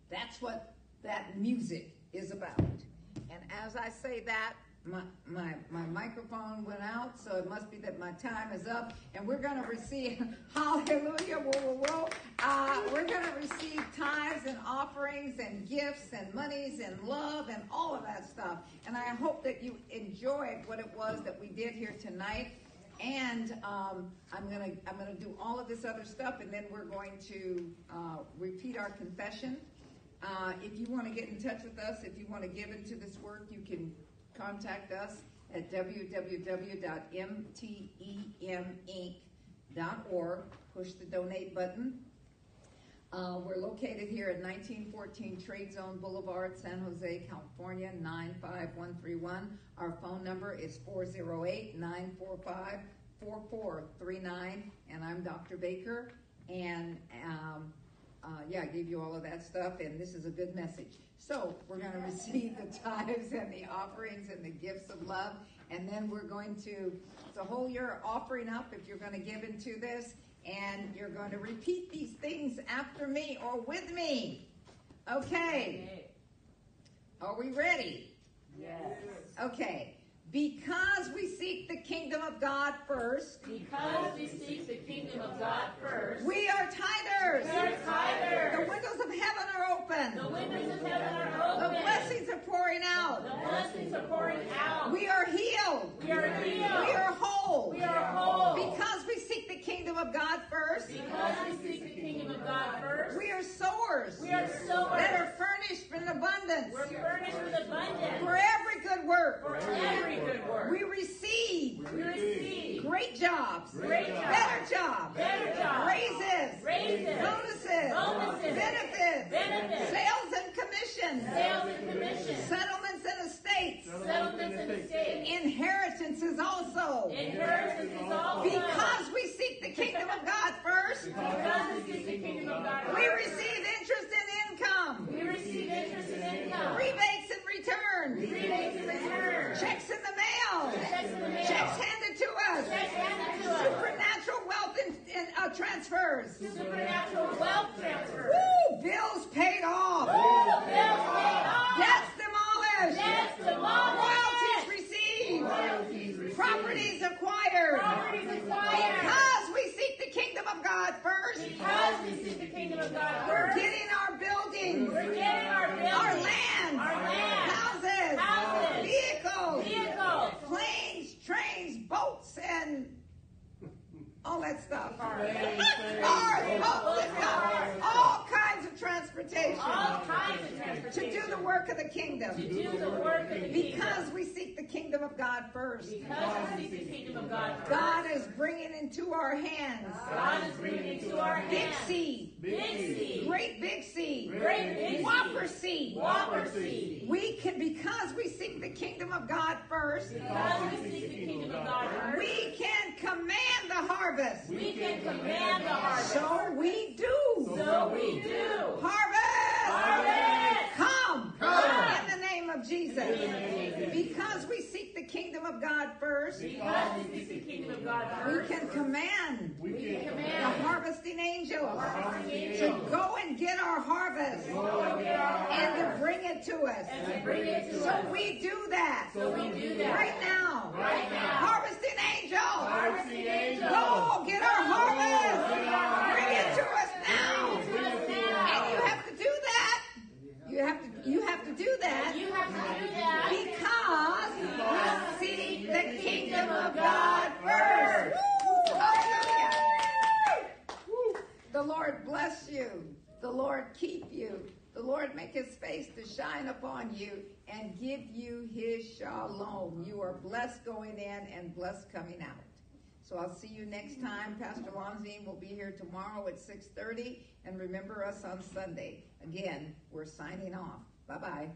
That's what that music is about. And as I say that, my, my, my microphone went out, so it must be that my time is up. And we're going to receive, hallelujah, whoa, whoa, whoa. Uh, we're going to receive tithes and offerings and gifts and monies and love and all of that stuff. And I hope that you enjoyed what it was that we did here tonight. And um, I'm gonna I'm gonna do all of this other stuff, and then we're going to uh, repeat our confession. Uh, if you want to get in touch with us, if you want to give into this work, you can contact us at www.mteminc.org. Push the donate button. Uh, we're located here at 1914 Trade Zone Boulevard, San Jose, California, 95131. Our phone number is 408 945 4439. And I'm Dr. Baker. And um, uh, yeah, I gave you all of that stuff, and this is a good message. So we're going to receive the tithes and the offerings and the gifts of love, and then we're going to so hold your offering up if you're going to give into this, and you're going to repeat these things after me or with me. Okay. Are we ready? Yes. Okay. Because we seek the kingdom of God first. Because we seek the kingdom of God first. We are tithers. We are tithers. The windows of heaven are open. The windows of heaven are open. The blessings are pouring out. The blessings are pouring out. We are healed. We are healed. We are whole. We are whole. Because we seek the kingdom of God first. Because we seek the kingdom of God first. We are sowers. We are sowers. That are furnished in abundance. We're furnished with abundance. For every good work. For every good work. We receive We receive great jobs. Great jobs. Better jobs. Better jobs. Raises. Raises. Bonuses. Bonuses. Benefits. Benefits. Sales and commissions. sales and commissions. Settlements and estates. Settlements and estates. Inheritances also. Inheritance is also. Because we seek the kingdom of God first, Because we seek the kingdom of God we receive interest and income, We receive interest and income. rebates and returns, Rebates and returns. Checks in the mail, Checks in the mail. checks handed to us, handed to us. supernatural wealth and, and uh, transfers. Supernatural wealth transfer. Woo! Bills paid off. Woo! Bills paid off. Debts demolished. Debts demolished. Royalties received. Properties acquired. Properties acquired. Because we seek the kingdom of God first. Because we seek the kingdom of God first. We're getting our buildings, We're getting our buildings. our land, Our land. houses, Houses. vehicles, Vehicles. planes, trains, boats, and all that stuff. Cars. Cars, boats, cars. All kinds of transportation All kinds of to do the work of the kingdom. To do the work of the kingdom. Because we seek the kingdom of God first. Because we seek the kingdom of God first. God is bringing into our hands God is bringing into our big hands. seed, Big seed. great big seed, Great big whopper seed. Whopper seed. We can, because we seek the kingdom of God first, Because we seek the kingdom of God first. we can command the harvest. We can command the harvest. So we do. So we do. Harvest! Harvest! Come! Come! In the name of Jesus. Because we seek the kingdom of God first, Because we seek the kingdom of God we can command We can the harvesting angels to go and get our harvest to go get our and to bring it to us. and to bring it to So we do that So we do that. right now. Right now. Harvesting angels, Harvesting angels. go get our harvest. Bring it to us now. Bring it to us And you have to do that. You have to. You have to do that You have to do that. because we seek the kingdom of God first. Hallelujah. The Lord bless you. The Lord keep you. The Lord make his face to shine upon you and give you his shalom. You are blessed going in and blessed coming out. So I'll see you next time. Pastor Lonzine will be here tomorrow at 6.30. And remember us on Sunday. Again, we're signing off. Bye-bye.